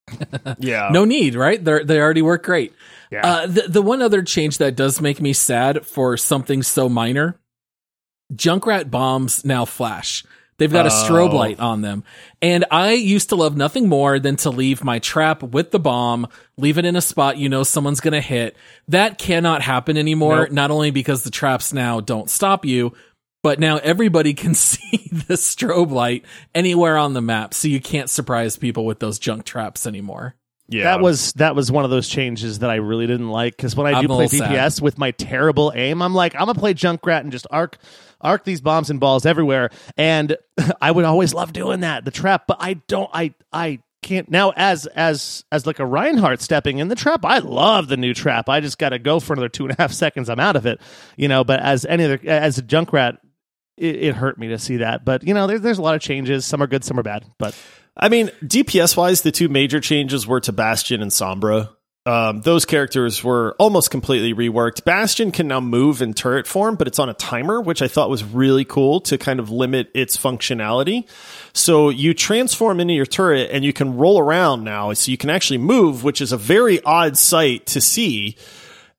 <laughs> yeah, no need, right? They they already work great. Yeah. Uh, the the one other change that does make me sad for something so minor, Junkrat bombs now flash. They've got oh. a strobe light on them. And I used to love nothing more than to leave my trap with the bomb, leave it in a spot you know someone's going to hit. That cannot happen anymore, nope. not only because the traps now don't stop you, but now everybody can <laughs> see the strobe light anywhere on the map, so you can't surprise people with those junk traps anymore. Yeah, that was that was one of those changes that I really didn't like because when I I'm do play DPS sad. with my terrible aim, I'm like I'm gonna play Junkrat and just arc arc these bombs and balls everywhere, and <laughs> I would always love doing that the trap, but I don't I I can't now as as as like a Reinhardt stepping in the trap. I love the new trap. I just got to go for another two and a half seconds. I'm out of it, you know. But as any other as a Junkrat, it, it hurt me to see that. But you know, there's there's a lot of changes. Some are good, some are bad. But I mean, DPS wise, the two major changes were to Bastion and Sombra. Um, those characters were almost completely reworked. Bastion can now move in turret form, but it's on a timer, which I thought was really cool to kind of limit its functionality. So you transform into your turret and you can roll around now. So you can actually move, which is a very odd sight to see.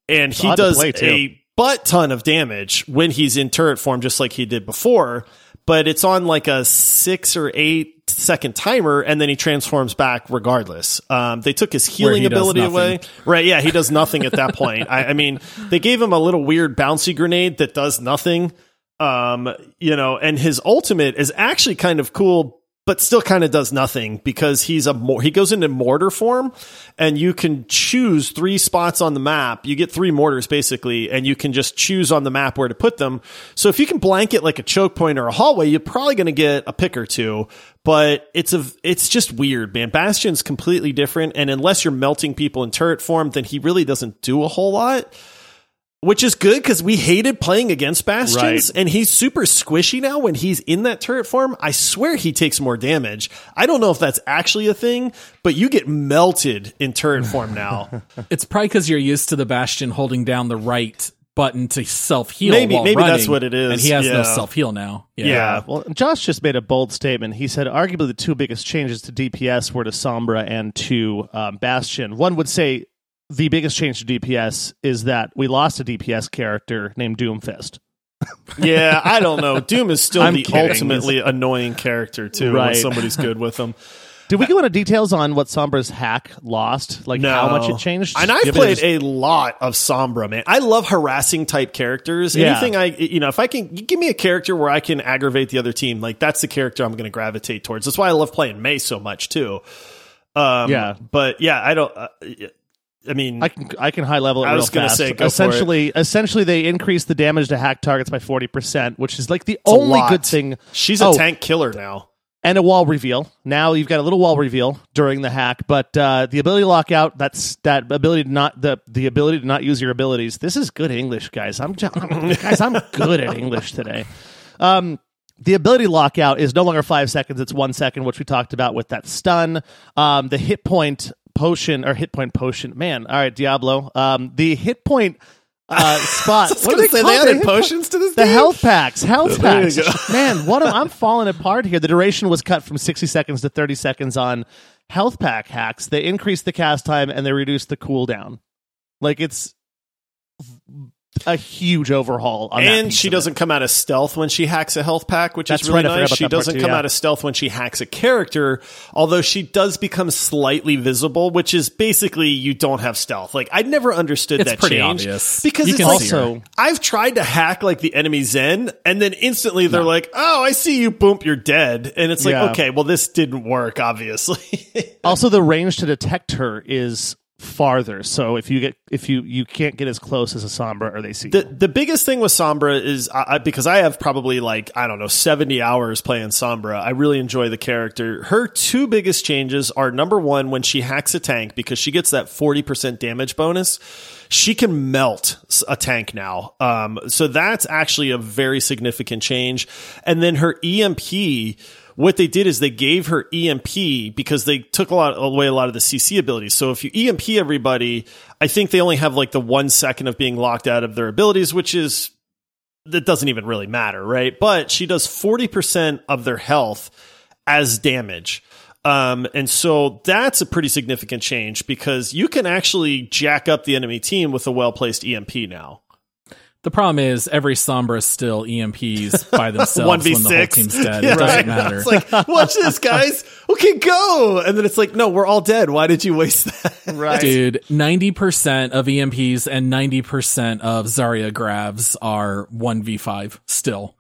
And he odd to does a butt ton of damage when he's in turret form, just like he did before. But it's on like a six or eight second timer, and then he transforms back regardless. Um, they took his healing he ability away. Right. Yeah. He does nothing at that point. I, I mean, they gave him a little weird bouncy grenade that does nothing. Um, you know, and his ultimate is actually kind of cool, but still kind of does nothing because he's a he goes into mortar form and you can choose three spots on the map. You get three mortars basically, and you can just choose on the map where to put them. So if you can blanket like a choke point or a hallway, you're probably going to get a pick or two. But it's a it's just weird, man. Bastion's completely different, and unless you're melting people in turret form, then he really doesn't do a whole lot which is good because we hated playing against bastions Right. and he's super squishy now when he's in that turret form i swear he takes more damage i don't know if that's actually a thing but you get melted in turret form now <laughs> It's probably because you're used to the Bastion holding down the right button to self heal. Maybe- while maybe that's what it is. And he has no self heal now. yeah, Well, Josh just made a bold statement. He said arguably the two biggest changes to DPS were to Sombra and to um, Bastion. One would say the biggest change to DPS is that we lost a DPS character named Doomfist. yeah i don't know <laughs> doom is still I'm the kidding. ultimately annoying character too when Right. somebody's good with him <laughs> Did we go into details on what Sombra's hack lost? Like how much it changed? And I've played any- a lot of Sombra, man. I love harassing type characters. Yeah. Anything I, you know, if I can give me a character where I can aggravate the other team, like that's the character I'm going to gravitate towards. That's why I love playing Mei so much too. Um, Yeah. but yeah, I don't. Uh, I mean, I can I can high level it I was gonna say, go essentially, essentially they increase the damage to hack targets by forty percent, which is like the a only good thing. she's a Oh. tank killer now. and a wall reveal. Now you've got a little wall reveal during the hack, but uh, the ability to lock out that's that ability to not the the ability to not use your abilities. This is good English, guys. I'm, <laughs> guys, I'm good at English today. Um, the ability lockout is no longer five seconds; it's one second, which we talked about with that stun. Um, the hit point potion or hit point potion, man. All right, Diablo. Um, the hit point uh, <laughs> spot. What gonna they say they The added potions to this. the game? health packs, health packs. <laughs> Man, what am, I'm falling apart here. The duration was cut from 60 seconds to 30 seconds on health pack hacks. They increased the cast time and they reduced the cooldown. Like it's a huge overhaul. On that and piece she of doesn't come out of stealth when she hacks a health pack, which That's is really right, nice. She doesn't too, come yeah. out of stealth when she hacks a character, although she does become slightly visible, which is basically you don't have stealth. Like I never understood It's that pretty change obvious. because You it's can like. Also, I've tried to hack like the enemy Zen, and then instantly they're like, "Oh, I see you. Boom, you're dead." And it's like, Yeah. okay, well, this didn't work, obviously. <laughs> also the range to detect her is farther. So if you get if you you can't get as close as a Sombra or they see the the biggest thing with Sombra is I, I- because I have probably like I don't know seventy hours playing Sombra. I really enjoy the character. Her two biggest changes are number one when she hacks a tank because she gets that forty percent damage bonus. She can melt a tank now, um, so that's actually a very significant change. And then her EMP. What they did is they gave her EMP because they took a lot away a lot of the CC abilities. So if you EMP everybody, I think they only have like the one second of being locked out of their abilities, which is that doesn't even really matter, right? But she does 40% of their health as damage. Um, and so that's a pretty significant change because you can actually jack up the enemy team with a well placed EMP now. The problem is every Sombra still EMPs by <laughs> themselves when the whole 1v6. team's dead. <laughs> Yeah, it doesn't right. matter. It's like, watch this, <laughs> guys. Okay, go. And then it's like, no, we're all dead. Why did you waste that? right. Dude, 90% of EMPs and 90% of Zarya Gravs are 1v5 still.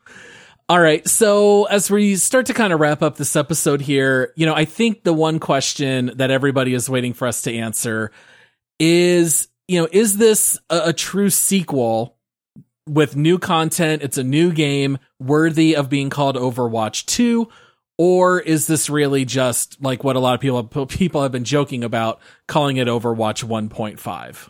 All right. So as we start to kind of wrap up this episode here, you know, I think the one question that everybody is waiting for us to answer is, you know, is this a, a true sequel with new content? It's a new game worthy of being called Overwatch 2 or is this really just like what a lot of people <laughs> people have been joking about calling it Overwatch 1.5?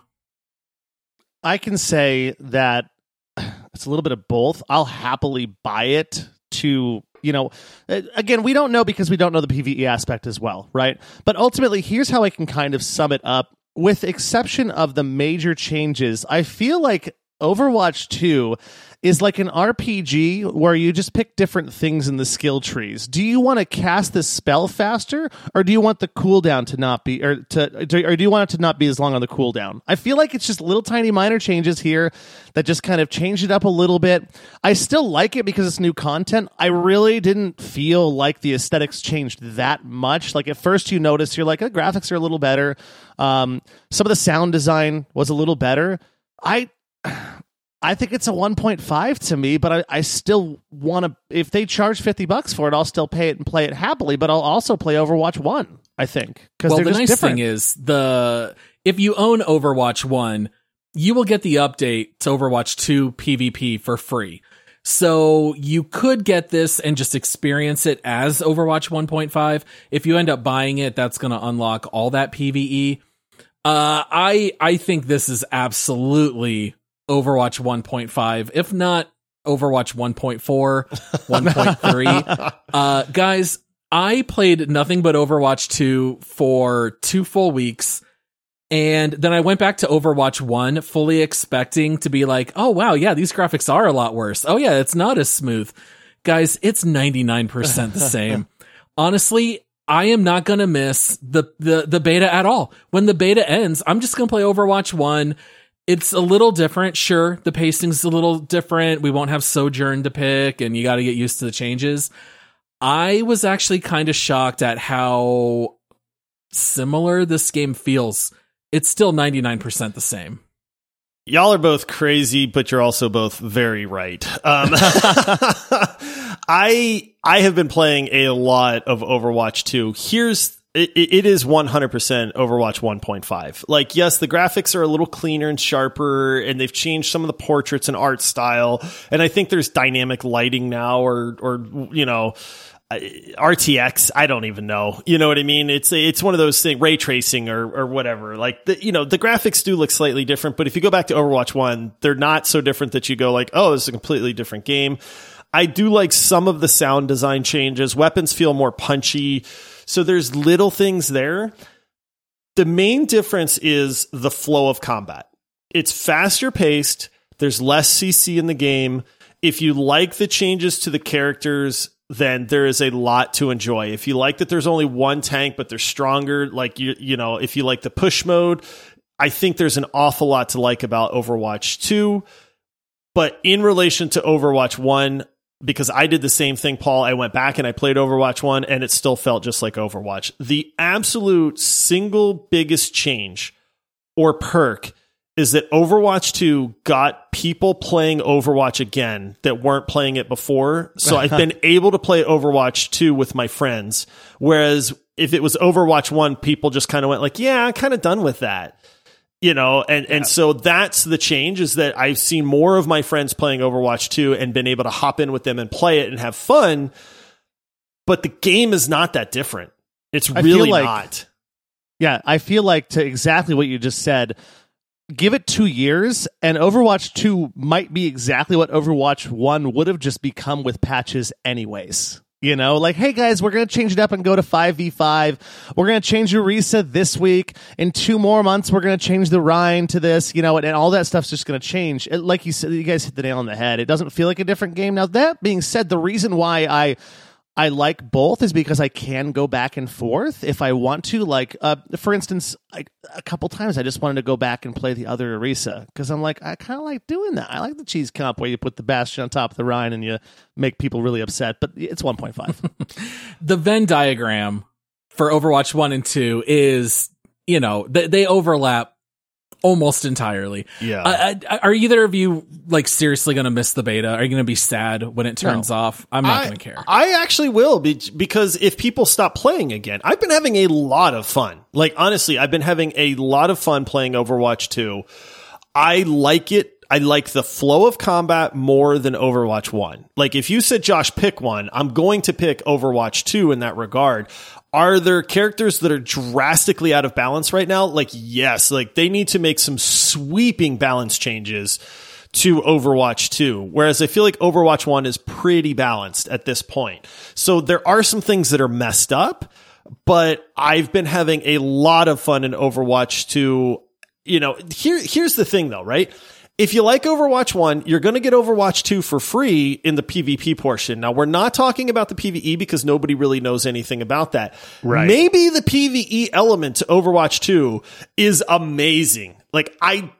I can say that <clears throat> it's a little bit of both. I'll happily buy it to, you know, again, we don't know because we don't know the PvE aspect as well, right? But ultimately, here's how I can kind of sum it up with exception of the major changes, I feel like Overwatch 2 is like an RPG where you just pick different things in the skill trees. Do you want to cast this spell faster or do you want the cooldown to not be or to or do you want it to not be as long on the cooldown? I feel like it's just little tiny minor changes here that just kind of change it up a little bit. I still like it because it's new content. I really didn't feel like the aesthetics changed that much. Like at first you notice you're like the graphics are a little better. Um, some of the sound design was a little better. I I think it's a 1.5 to me, but I, I still want to. If they charge 50 bucks for it, I'll still pay it and play it happily. But I'll also play Overwatch One. I think because well, the nice different. thing is the if you own Overwatch One, you will get the update to Overwatch Two PvP for free. So you could get this and just experience it as Overwatch 1.5. If you end up buying it, that's going to unlock all that PvE. Uh, I I think this is absolutely Overwatch 1.5, if not Overwatch 1.4, 1.3. <laughs> uh, guys, I played nothing but Overwatch 2 for two full weeks. And then I went back to Overwatch 1 fully expecting to be like, oh wow, yeah, these graphics are a lot worse. Oh yeah, it's not as smooth. Guys, it's 99% the same. <laughs> Honestly, I am not going to miss the, the, the beta at all. When the beta ends, I'm just going to play Overwatch 1 it's a little different. Sure, the pacing's a little different. We won't have Sojourn to pick, and you got to get used to the changes. I was actually kind of shocked at how similar this game feels. It's still 99% the same. Y'all are both crazy, but you're also both very right. Um, <laughs> I I have been playing a lot of Overwatch 2. Here's it, it is 100% Overwatch 1.5. Like, yes, the graphics are a little cleaner and sharper, and they've changed some of the portraits and art style. And I think there's dynamic lighting now, or, or, you know, RTX, I don't even know. You know what I mean? It's it's one of those things, ray tracing or or whatever. Like the, you know, the graphics do look slightly different, but if you go back to Overwatch One, they're not so different that you go like, oh, this is a completely different game. I do like some of the sound design changes. Weapons feel more punchy. So there's little things there. The main difference is the flow of combat. It's faster paced. There's less CC in the game. If you like the changes to the characters, then there is a lot to enjoy. If you like that there's only one tank, but they're stronger, like you, you know, if you like the push mode, I think there's an awful lot to like about Overwatch 2. But in relation to Overwatch 1, because I did the same thing, Paul. I went back and I played Overwatch 1 and it still felt just like Overwatch. The absolute single biggest change or perk is that Overwatch 2 got people playing Overwatch again that weren't playing it before. So I've been <laughs> able to play Overwatch 2 with my friends. Whereas if it was Overwatch 1, people just kind of went like, yeah, I'm kind of done with that you know and yeah. and so that's the change is that i've seen more of my friends playing overwatch 2 and been able to hop in with them and play it and have fun but the game is not that different. It's really like, not. Yeah i feel like to exactly what you just said give it two years and overwatch 2 might be exactly what overwatch 1 would have just become with patches anyways you know, like, hey guys, we're going to change it up and go to 5v5. We're going to change Orisa this week. In two more months, we're going to change the Rein to this, you know, and, and all that stuff's just going to change. It, like you said, you guys hit the nail on the head. It doesn't feel like a different game. Now, that being said, the reason why I I like both is because I can go back and forth if I want to. Like, uh, for instance, I, a couple times I just wanted to go back and play the other Orisa because I'm like, I kind of like doing that. I like the cheese comp where you put the Bastion on top of the Rein and you make people really upset, but it's 1.5. <laughs> the Venn diagram for Overwatch 1 and 2 is, you know, they overlap almost entirely. Yeah. Uh, are either of you like seriously going to miss the beta? Are you going to be sad when it turns no. off? I'm not going to care. I actually will be, because if people stop playing again, I've been having a lot of fun. Like honestly, I've been having a lot of fun playing Overwatch 2. I like it I like the flow of combat more than Overwatch 1. Like if you said Josh pick one, I'm going to pick Overwatch 2 in that regard. Are there characters that are drastically out of balance right now? Like, yes, like they need to make some sweeping balance changes to Overwatch 2. Whereas I feel like Overwatch 1 is pretty balanced at this point. So there are some things that are messed up, but I've been having a lot of fun in Overwatch 2. You know, here here's the thing though, right? If you like Overwatch 1, you're going to get Overwatch 2 for free in the PvP portion. Now, we're not talking about the PvE because nobody really knows anything about that. Right. Maybe the PvE element to Overwatch 2 is amazing. Like, I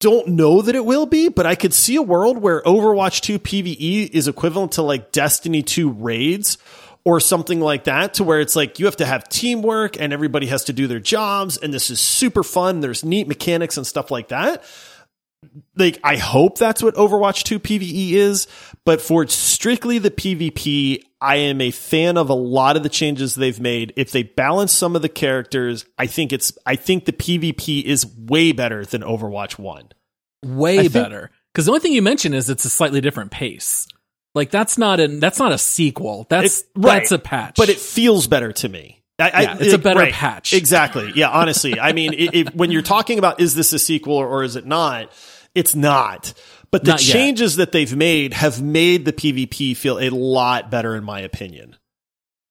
don't know that it will be, but I could see a world where Overwatch 2 PvE is equivalent to like Destiny 2 raids or something like that to where it's like you have to have teamwork and everybody has to do their jobs and this is super fun. There's neat mechanics and stuff like that. Like I hope that's what Overwatch 2 PvE is, but for strictly the PvP, I am a fan of a lot of the changes they've made. If they balance some of the characters, I think it's I think the PvP is way better than Overwatch 1. Way think- better. Because the only thing you mentioned is it's a slightly different pace. Like that's not an that's not a sequel. That's It- right. that's a patch. but it feels better to me. I, Yeah, it's a better patch. Exactly. Yeah. Honestly, I mean, it, it, when you're talking about is this a sequel or, or is it not, it's not. But the Not yet. changes that they've made have made the PvP feel a lot better, in my opinion.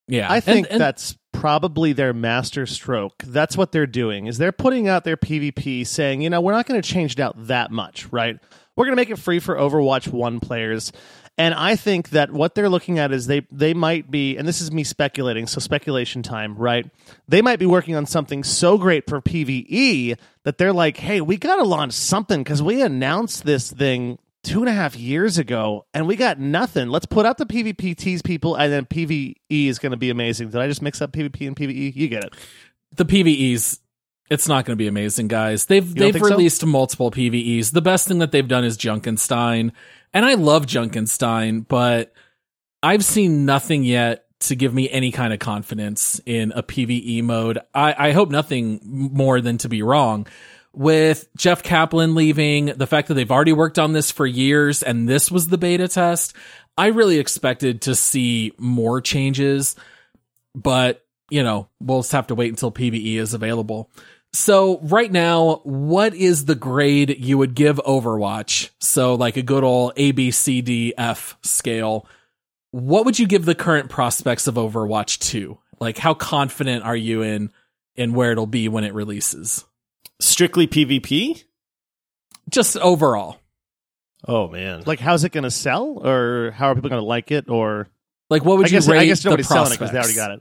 yeah, I think And- and that's probably their master stroke. That's what they're doing. Is they're putting out their PvP saying, you know, we're not going to change it out that much, right? We're going to make it free for Overwatch 1 players. And I think that what they're looking at is they they might be and this is me speculating, so speculation time, right? They might be working on something so great for PvE that they're like, "Hey, we got to launch something cuz we announced this thing two and a half years ago and we got nothing. Let's put out the PvP tease people and then PvE is going to be amazing. Did I just mix up PvP and PvE? You get it. the PVEs, it's not going to be amazing, guys. They've they've think so? released multiple PVEs. The best thing that they've done is Junkenstein, and I love Junkenstein, but I've seen nothing yet to give me any kind of confidence in a PVE mode. I, I hope nothing more than to be wrong. With Jeff Kaplan leaving, the fact that they've already worked on this for years and this was the beta test, I really expected to see more changes, but you know, we'll just have to wait until PVE is available. So right now, what is the grade you would give Overwatch? So like a good old A, B, C, D, F scale. What would you give the current prospects of Overwatch 2? Like how confident are you in in where it'll be when it releases? Strictly PvP? Just overall. Oh, man. Like, how's it going to sell, or how are people going to like it, or Like what would I guess you rate I guess the nobody's selling it because they already got it.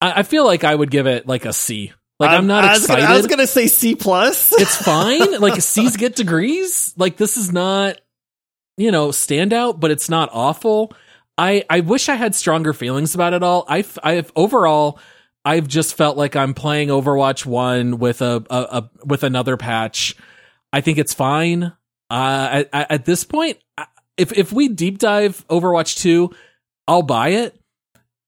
I, I feel like I would give it like a C. Like I'm, not I was excited. Gonna, I was going to say C. plus. <laughs> it's fine. Like C's get degrees. Like this is not, you know, standout, but it's not awful. I I wish I had stronger feelings about it all. I I've overall I've just felt like I'm playing Overwatch one with a, a, a with another patch. I think it's fine. Uh, at, at this point, if if we deep dive Overwatch two, I'll buy it.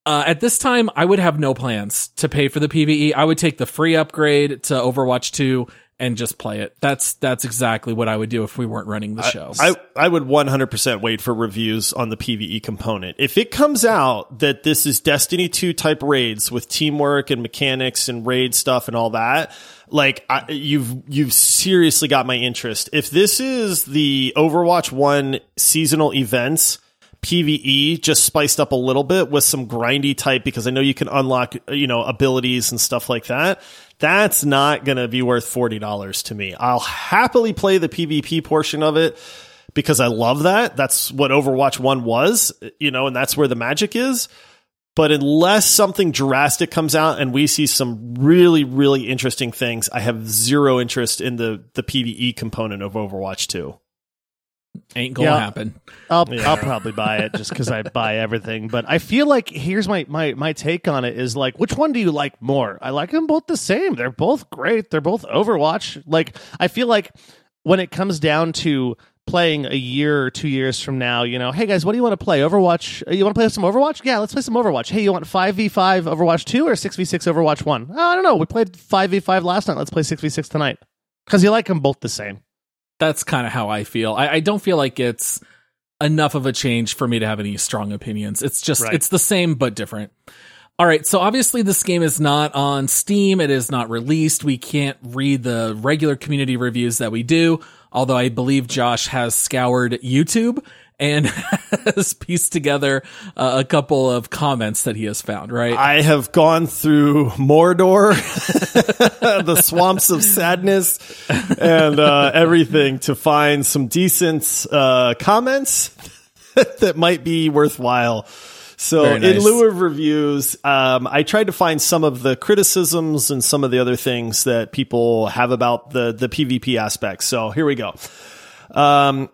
Uh, at this time, I would have no plans to pay for the PVE. I would take the free upgrade to Overwatch 2 and just play it. That's that's exactly what I would do if we weren't running the show. I, I would 100% wait for reviews on the PvE component. If it comes out that this is Destiny 2 type raids with teamwork and mechanics and raid stuff and all that, like I, you've you've seriously got my interest. If this is the Overwatch 1 seasonal events PvE just spiced up a little bit with some grindy type because I know you can unlock, you know, abilities and stuff like that. That's not going to be worth $40 to me. I'll happily play the PvP portion of it because I love that. That's what Overwatch 1 was, you know, and that's where the magic is. But unless something drastic comes out and we see some really, really interesting things, I have zero interest in the, the PvE component of Overwatch 2. Ain't gonna Yeah. happen. I'll Yeah. I'll probably buy it just because I <laughs> buy everything. But I feel like here's my, my my take on it is like, which one do you like more? I like them both the same. They're both great. They're both Overwatch. Like I feel like when it comes down to playing a year or two years from now, you know, hey guys, what do you want to play? Overwatch? Uh, You want to play some Overwatch? Yeah, let's play some Overwatch. Hey, you want five v five Overwatch two or six v six Overwatch one? Oh, I don't know. We played five v five last night. Let's play six v six tonight because you like them both the same. That's kind of how I feel. I, I don't feel like it's enough of a change for me to have any strong opinions. It's just Right. it's the same but different. All right, so obviously this game is not on Steam. It is not released. We can't read the regular community reviews that we do. Although I believe Josh has scoured YouTube and <laughs> has pieced together uh, a couple of comments that he has found, right? I have gone through Mordor, <laughs> the swamps of sadness, and uh, everything to find some decent uh, comments <laughs> that might be worthwhile. So, nice. in lieu of reviews, um, I tried to find some of the criticisms and some of the other things that people have about the the PvP aspects. So, here we go. Um,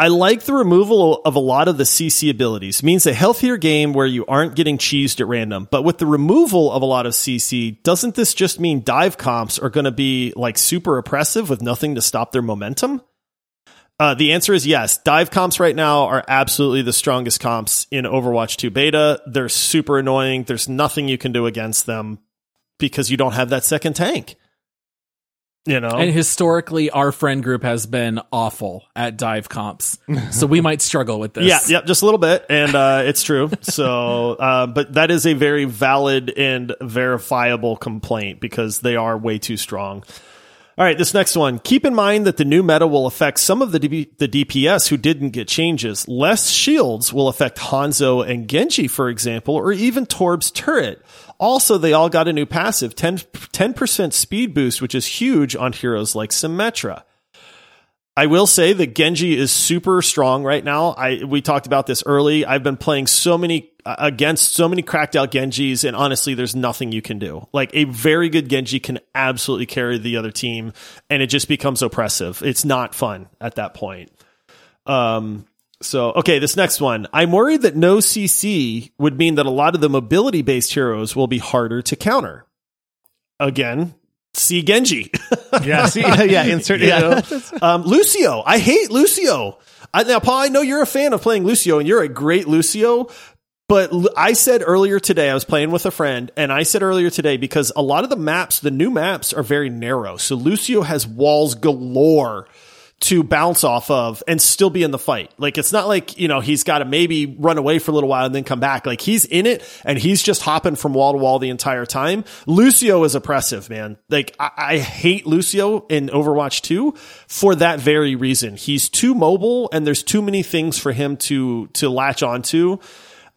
I like the removal of a lot of the CC abilities. It means a healthier game where you aren't getting cheesed at random. But with the removal of a lot of CC, doesn't this just mean dive comps are going to be like super oppressive with nothing to stop their momentum? Uh, the answer is yes. Dive comps right now are absolutely the strongest comps in Overwatch 2 beta. They're super annoying. There's nothing you can do against them because you don't have that second tank. You know? and historically, our friend group has been awful at dive comps, <laughs> so we might struggle with this. Yeah, yeah, just a little bit, and uh, it's true. So, uh, but that is a very valid and verifiable complaint because they are way too strong. All right, this next one. Keep in mind that the new meta will affect some of the D- the DPS who didn't get changes. Less shields will affect Hanzo and Genji, for example, or even Torb's turret. Also, they all got a new passive, 10, 10% speed boost, which is huge on heroes like Symmetra. I will say that Genji is super strong right now. I we talked about this early. I've been playing so many uh, against so many cracked out Genjis, and honestly, there's nothing you can do. Like a very good Genji can absolutely carry the other team, and it just becomes oppressive. It's not fun at that point. Um. So okay, this next one. I'm worried that no CC would mean that a lot of the mobility based heroes will be harder to counter. Again, see Genji. <laughs> Yeah, see, yeah, insert. Yeah, <laughs> um, Lucio. I hate Lucio. I, now, Paul, I know you're a fan of playing Lucio, and you're a great Lucio. But I said earlier today, I was playing with a friend, and I said earlier today because a lot of the maps, the new maps, are very narrow. So Lucio has walls galore to bounce off of and still be in the fight. Like it's not like, you know, he's got to maybe run away for a little while and then come back. Like he's in it and he's just hopping from wall to wall the entire time. Lucio is oppressive, man. Like I, I hate Lucio in Overwatch 2 for that very reason. He's too mobile and there's too many things for him to to latch onto.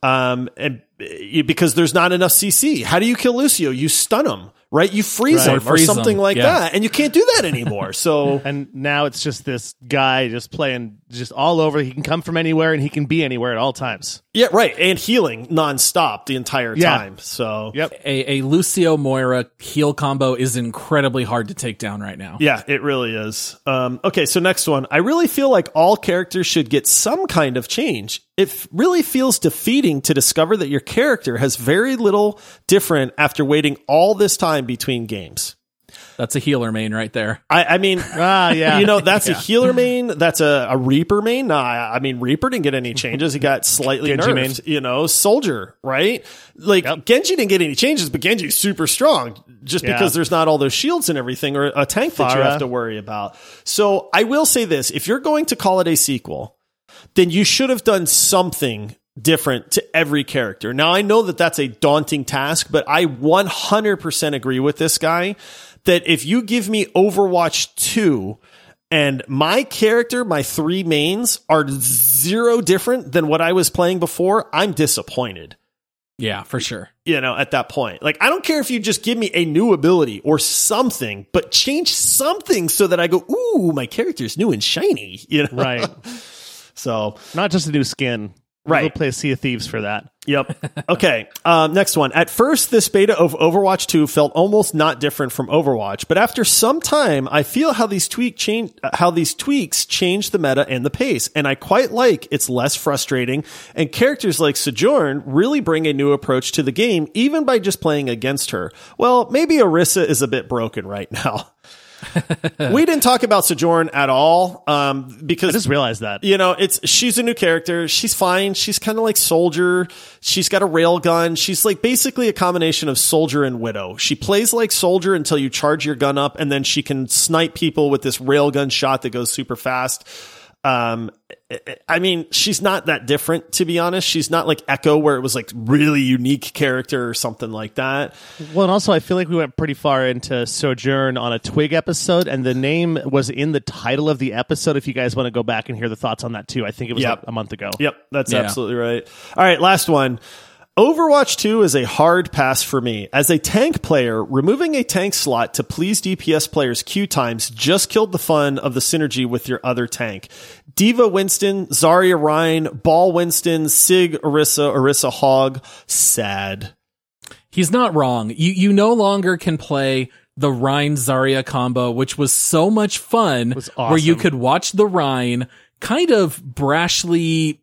Um and uh, because there's not enough CC. How do you kill Lucio? You stun him, right? You freeze Right, him or something him, like yeah. that. And you can't do that anymore. So <laughs> and now it's just this guy just playing just all over. He can come from anywhere and he can be anywhere at all times. Yeah, right. And healing nonstop the entire Yeah. time. So Yep. A, a Lucio Moira heal combo is incredibly hard to take down right now. Yeah, it really is. Um, okay, so next one. I really feel like all characters should get some kind of change. It really feels defeating to discover that your character has very little different after waiting all this time between games. That's a healer main right there. I, I mean, <laughs> Ah, yeah. you know, that's a healer main. That's a, a Reaper main. Nah, I mean, Reaper didn't get any changes. He got slightly Genji nerfed. You know, Soldier, right? Like Genji didn't get any changes, but Genji's super strong just Yeah. because there's not all those shields and everything or a tank that you have to worry about. So I will say this: if you're going to call it a sequel, then you should have done something different to every character. Now I know that that's a daunting task, but I 100% agree with this guy that if you give me Overwatch 2 and my character, my three mains are zero different than what I was playing before, I'm disappointed Yeah, for sure. you know, at that point. Like, I don't care if you just give me a new ability or something, but change something so that I go, ooh, my character's new and shiny, you know? Right. <laughs> So, Not just a new skin. Right. We'll play Sea of Thieves for that. yep. Okay. Um, next one. At first, this beta of Overwatch 2 felt almost not different from Overwatch, but after some time, I feel how these tweak change, how these tweaks change the meta and the pace, and I quite like it's less frustrating, and characters like Sojourn really bring a new approach to the game, even by just playing against her. Well, maybe Orisa is a bit broken right <laughs> now. We didn't talk about Sojourn at all, um, because I just realized that. you know, it's she's a new character. She's fine. She's kind of like Soldier. She's got a rail gun. She's like basically a combination of Soldier and Widow. She plays like Soldier until you charge your gun up, and then she can snipe people with this rail gun shot that goes super fast. Um, I mean, she's not that different, to be honest. She's not like Echo, where it was like really unique character or something like that. Well, and also I feel like we went pretty far into Sojourn on a Twig episode, and the name was in the title of the episode. If you guys want to go back and hear the thoughts on that too, I think it was Yep. like a month ago. Yep, that's Yeah. absolutely right. All right, last one. Overwatch 2 is a hard pass for me. As a tank player, removing a tank slot to please DPS players' queue times just killed the fun of the synergy with your other tank. D.Va Winston, Zarya Rein, Ball Winston, Sig Orisa, Orisa Hog. Sad. He's not wrong. You you no longer can play the Rein Zarya combo, which was so much fun, was where you could watch the Rein kind of brashly,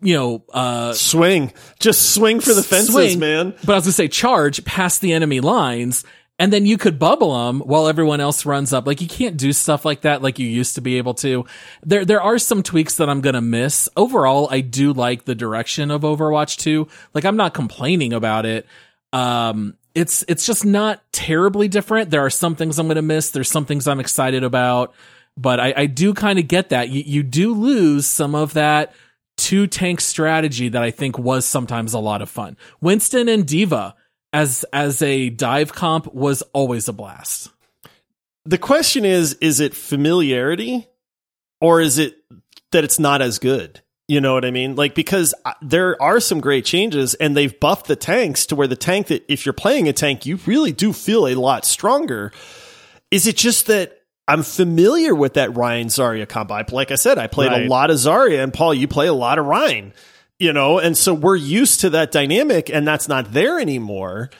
you know, uh, Swing. Just swing for the fences, swing, man. But I was gonna say charge past the enemy lines, and then you could bubble them while everyone else runs up. Like you can't do stuff like that like you used to be able to. There there are some tweaks that I'm gonna miss. Overall, I do like the direction of Overwatch 2. Like I'm not complaining about it. Um it's it's just not terribly different. There are some things I'm gonna miss. There's some things I'm excited about. But I, I do kind of get that. You you do lose some of that two tank strategy that I think was sometimes a lot of fun. Winston and D.Va as as a dive comp was always a blast. The question is, is it familiarity or is it that it's not as good? You know what I mean? Like, because uh, there are some great changes and they've buffed the tanks to where the tank that if you're playing a tank, you really do feel a lot stronger. Is it just that I'm familiar with that Rein Zarya combo? I- Like I said, I played Right. a lot of Zarya and Paul, you play a lot of Rein, you know, and so we're used to that dynamic and that's not there anymore.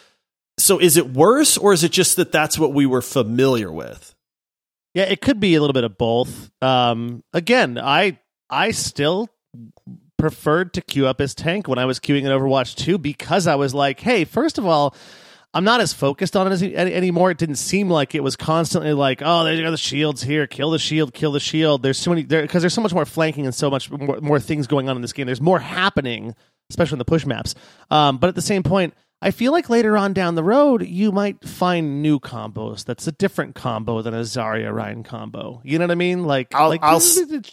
So is it worse or is it just that that's what we were familiar with? Yeah, it could be a little bit of both. Um, again, I I still preferred to queue up as tank when I was queuing in Overwatch 2 because I was like, hey, first of all, I'm not as focused on it as, any, anymore. It didn't seem like it was constantly like, oh, there are the shields here, kill the shield, kill the shield. There's so many there because there's so much more flanking and so much more, more things going on in this game. There's more happening, especially in the push maps. Um, but at the same point, I feel like later on down the road, you might find new combos. That's a different combo than a Zarya Rein combo. You know what I mean? Like, I'll like I'll,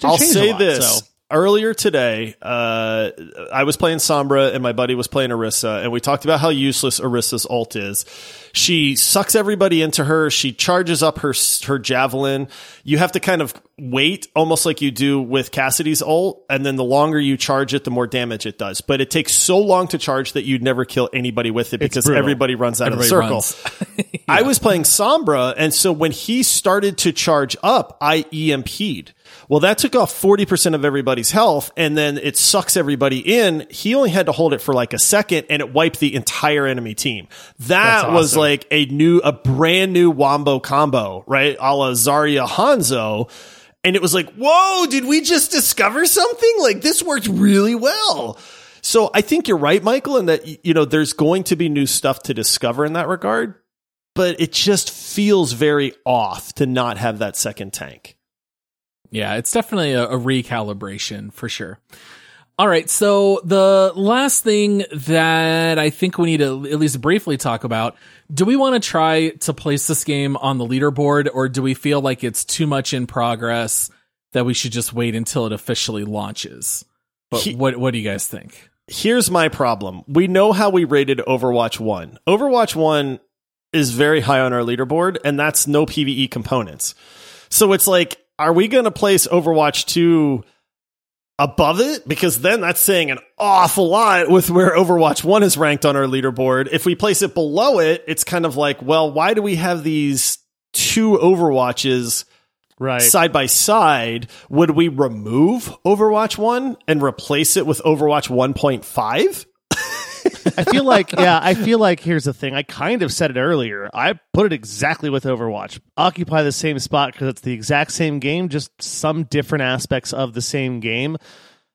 I'll say lot, this. so. Earlier today, uh, I was playing Sombra and my buddy was playing Orisa, and we talked about how useless Orisa's ult is. She sucks everybody into her. She charges up her her javelin. You have to kind of wait, almost like you do with Cassidy's ult, and then the longer you charge it, the more damage it does. But it takes so long to charge that you'd never kill anybody with it because everybody runs out Everybody of the circle. runs. <laughs> I was playing Sombra, and so when he started to charge up, I EMP'd. Well, that took off 40% of everybody's health, and then it sucks everybody in. He only had to hold it for like a second, and it wiped the entire enemy team. That That's was like a new, a brand new Wombo combo, right? A la Zarya Hanzo. And it was like, whoa, did we just discover something? Like, this worked really well. So I think you're right, Michael, in that, you know, there's going to be new stuff to discover in that regard but it just feels very off to not have that second tank. Yeah, it's definitely a, a recalibration for sure. All right, so the last thing that I think we need to at least briefly talk about, do we want to try to place this game on the leaderboard or do we feel like it's too much in progress that we should just wait until it officially launches? But He- what what do you guys think? Here's my problem. We know how we rated Overwatch 1. Overwatch 1 is very high on our leaderboard, and that's no PvE components. So it's like, are we going to place Overwatch 2 above it? Because then that's saying an awful lot with where Overwatch 1 is ranked on our leaderboard. If we place it below it, it's kind of like, well, why do we have these two Overwatches Right. side by side, would we remove Overwatch 1 and replace it with Overwatch 1.5? I feel like, yeah, I feel like here's the thing. I kind of said it earlier. I put it exactly with Overwatch. Occupy the same spot because it's the exact same game, just some different aspects of the same game.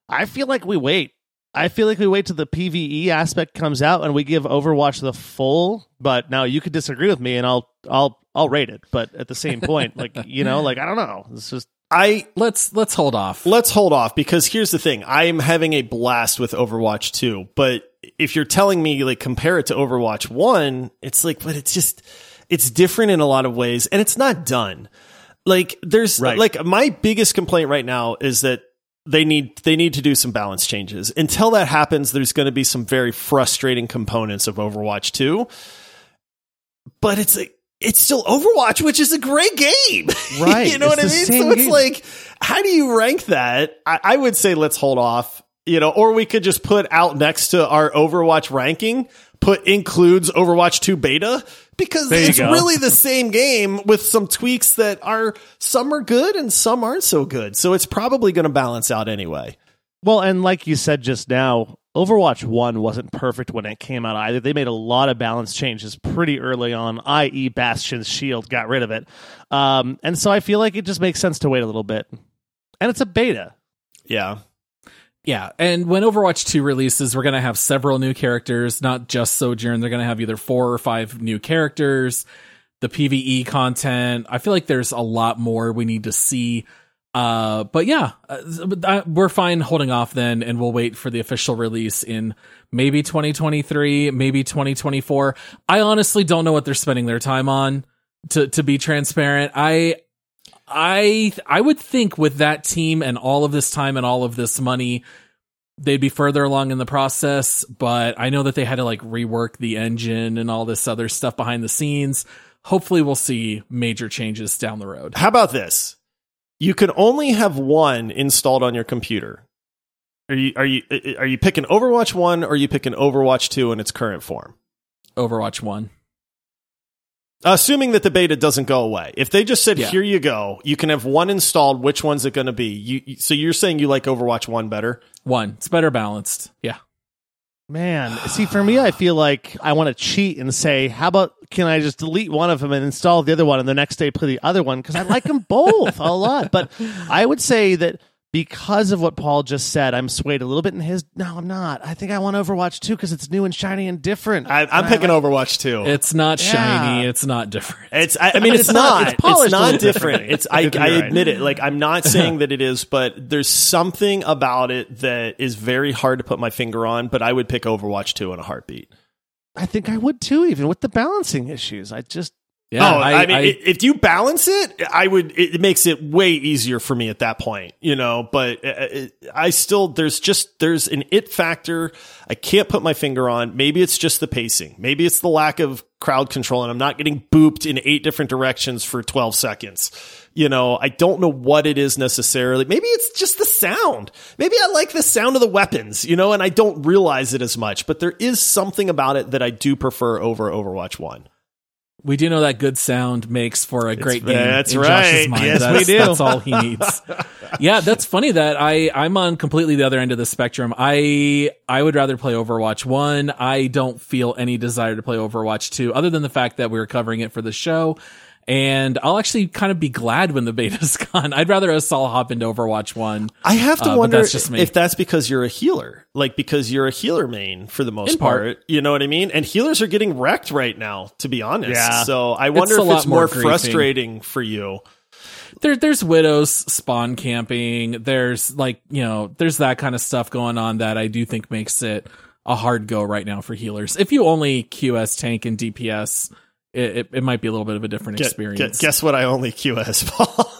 I feel like we wait. I feel like we wait till the PVE aspect comes out and we give Overwatch the full. But now you could disagree with me, and I'll I'll I'll rate it. But at the same point, like <laughs> you know, like I don't know. It's just I Let's let's hold off. let's hold off because here's the thing. I am having a blast with Overwatch 2, but if you're telling me like compare it to Overwatch 1, it's like but it's just it's different in a lot of ways and it's not done. Like there's Right. like my biggest complaint right now is that they need they need to do some balance changes. Until that happens, there's going to be some very frustrating components of Overwatch 2. But it's a, it's still Overwatch, which is a great game. <laughs> Right. you know It's what I mean? So it's game. like, how do you rank that? I, I would say let's hold off, you know, or we could just put out next to our Overwatch ranking, put includes Overwatch 2 beta because it's go. really the same game with some tweaks that are some are good and some aren't so good. So it's probably going to balance out anyway. Well, and like you said just now, Overwatch 1 wasn't perfect when it came out either. They made a lot of balance changes pretty early on, i.e., Bastion's shield got rid of it. Um, and so I feel like it just makes sense to wait a little bit. And it's a beta. Yeah. Yeah, and when Overwatch 2 releases, we're going to have several new characters, not just Sojourn. They're going to have either four or five new characters, the PvE content. I feel like there's a lot more we need to see. Uh, but yeah, uh, uh, we're fine holding off then, and we'll wait for the official release in maybe 2023, maybe 2024. I honestly don't know what they're spending their time on. To to be transparent, I I I would think with that team and all of this time and all of this money, they'd be further along in the process. But I know that they had to like rework the engine and all this other stuff behind the scenes. Hopefully, we'll see major changes down the road. How about this? You can only have one installed on your computer. Are you are you are you picking Overwatch 1 or are you picking Overwatch 2 in its current form? Overwatch One. Assuming that the beta doesn't go away. If they just said Yeah. here you go, you can have one installed, which one's it going to be? You you- so you're saying you like Overwatch 1 better? One. It's better balanced. Yeah. Man, see, for me, I feel like I want to cheat and say, how about can I just delete one of them and install the other one and the next day play the other one? Because I like them both a lot. But I would say that because of what Paul just said, I'm swayed a little bit in his. No, I'm not. I think I want Overwatch 2 because it's new and shiny and different. I, I'm And I picking like- Overwatch 2. It's not Yeah. shiny. It's not different. It's. I, I mean, it's, It's not- not. it's polished a not different. It's. I, You're I right. admit it. Like I'm not saying <laughs> that it is, but there's something about it that is very hard to put my finger on. But I would pick Overwatch 2 in a heartbeat. I think I would too, even with the balancing issues. I just. Oh, Yeah. I, mean, i if you balance it, I would. It makes it way easier for me at that point, you know. But uh, it, I still, there's just there's an it factor. I can't put my finger on. Maybe it's just the pacing. Maybe it's the lack of crowd control, and I'm not getting booped in eight different directions for 12 seconds. You know, I don't know what it is necessarily. Maybe it's just the sound. Maybe I like the sound of the weapons, you know, and I don't realize it as much. But there is something about it that I do prefer over Overwatch One. We do know that good sound makes for a great game. that's in right. Josh's mind. Yes, that's, we do. That's all he needs. <laughs> yeah, that's funny that I I'm on completely the other end of the spectrum. I I would rather play Overwatch one. I don't feel any desire to play Overwatch two, other than the fact that we were covering it for the show. And I'll actually kind of be glad when the beta's <laughs> gone. I'd rather us all hop into Overwatch one. I have to Uh, wonder that's just me. if that's because you're a healer, like because you're a healer main for the most part. part. You know what I mean? And healers are getting wrecked right now, to be honest. Yeah. So I wonder a if it's more more frustrating for you. there there's widows spawn camping there's like you know there's that kind of stuff going on that i do think makes it a hard go right now for healers if you only qs tank and dps it, it, it might be a little bit of a different Gu- experience gu- guess what? I only QS Paul.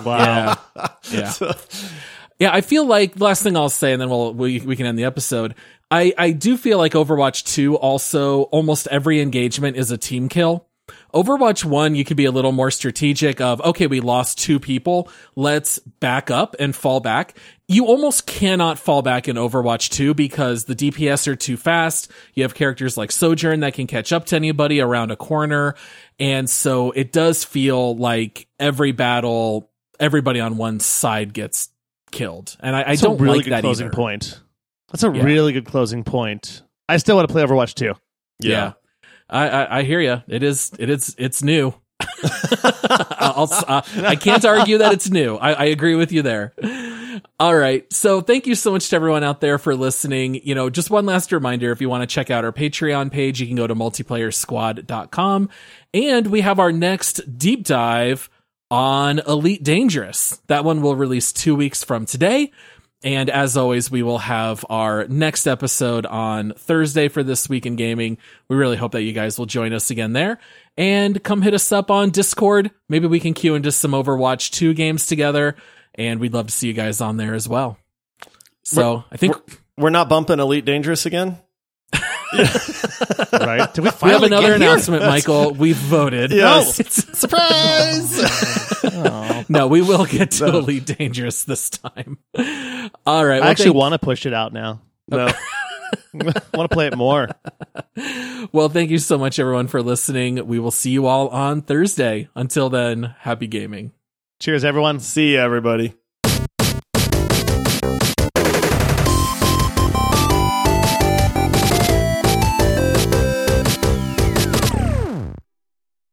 <laughs> Wow. yeah yeah yeah i feel like last thing i'll say and then we'll we, we can end the episode i i do feel like overwatch 2 also almost every engagement is a team kill Overwatch 1, you could be a little more strategic of, okay, we lost two people. Let's back up and fall back. You almost cannot fall back in Overwatch 2 because the DPS are too fast. You have characters like Sojourn that can catch up to anybody around a corner. And so it does feel like every battle, everybody on one side gets killed. And I, I That's don't a really like good that closing either. point. That's a Yeah. really good closing point. I still want to play Overwatch 2. Yeah. I, I, I hear you. It is, it is, it's new. <laughs> <laughs> I'll, uh, I can't argue that it's new. I, I agree with you there. All right. So thank you so much to everyone out there for listening. You know, just one last reminder. If you want to check out our Patreon page, you can go to multiplayersquad.com and we have our next deep dive on Elite Dangerous. That one will release two weeks from today. And as always, we will have our next episode on Thursday for this week in gaming. We really hope that you guys will join us again there and come hit us up on Discord. Maybe we can queue into some Overwatch 2 games together and we'd love to see you guys on there as well. So I think We're not bumping Elite Dangerous again. <laughs> right? Did we <laughs> we have another get here? announcement, Michael. <laughs> We've voted. Yes. No, it's- Surprise! no, we will get to Elite Dangerous this time. All right. I actually thank- want to push it out now. No. I want to play it more. Well, thank you so much, everyone, for listening. We will see you all on Thursday. Until then, happy gaming. Cheers, everyone. See you, everybody.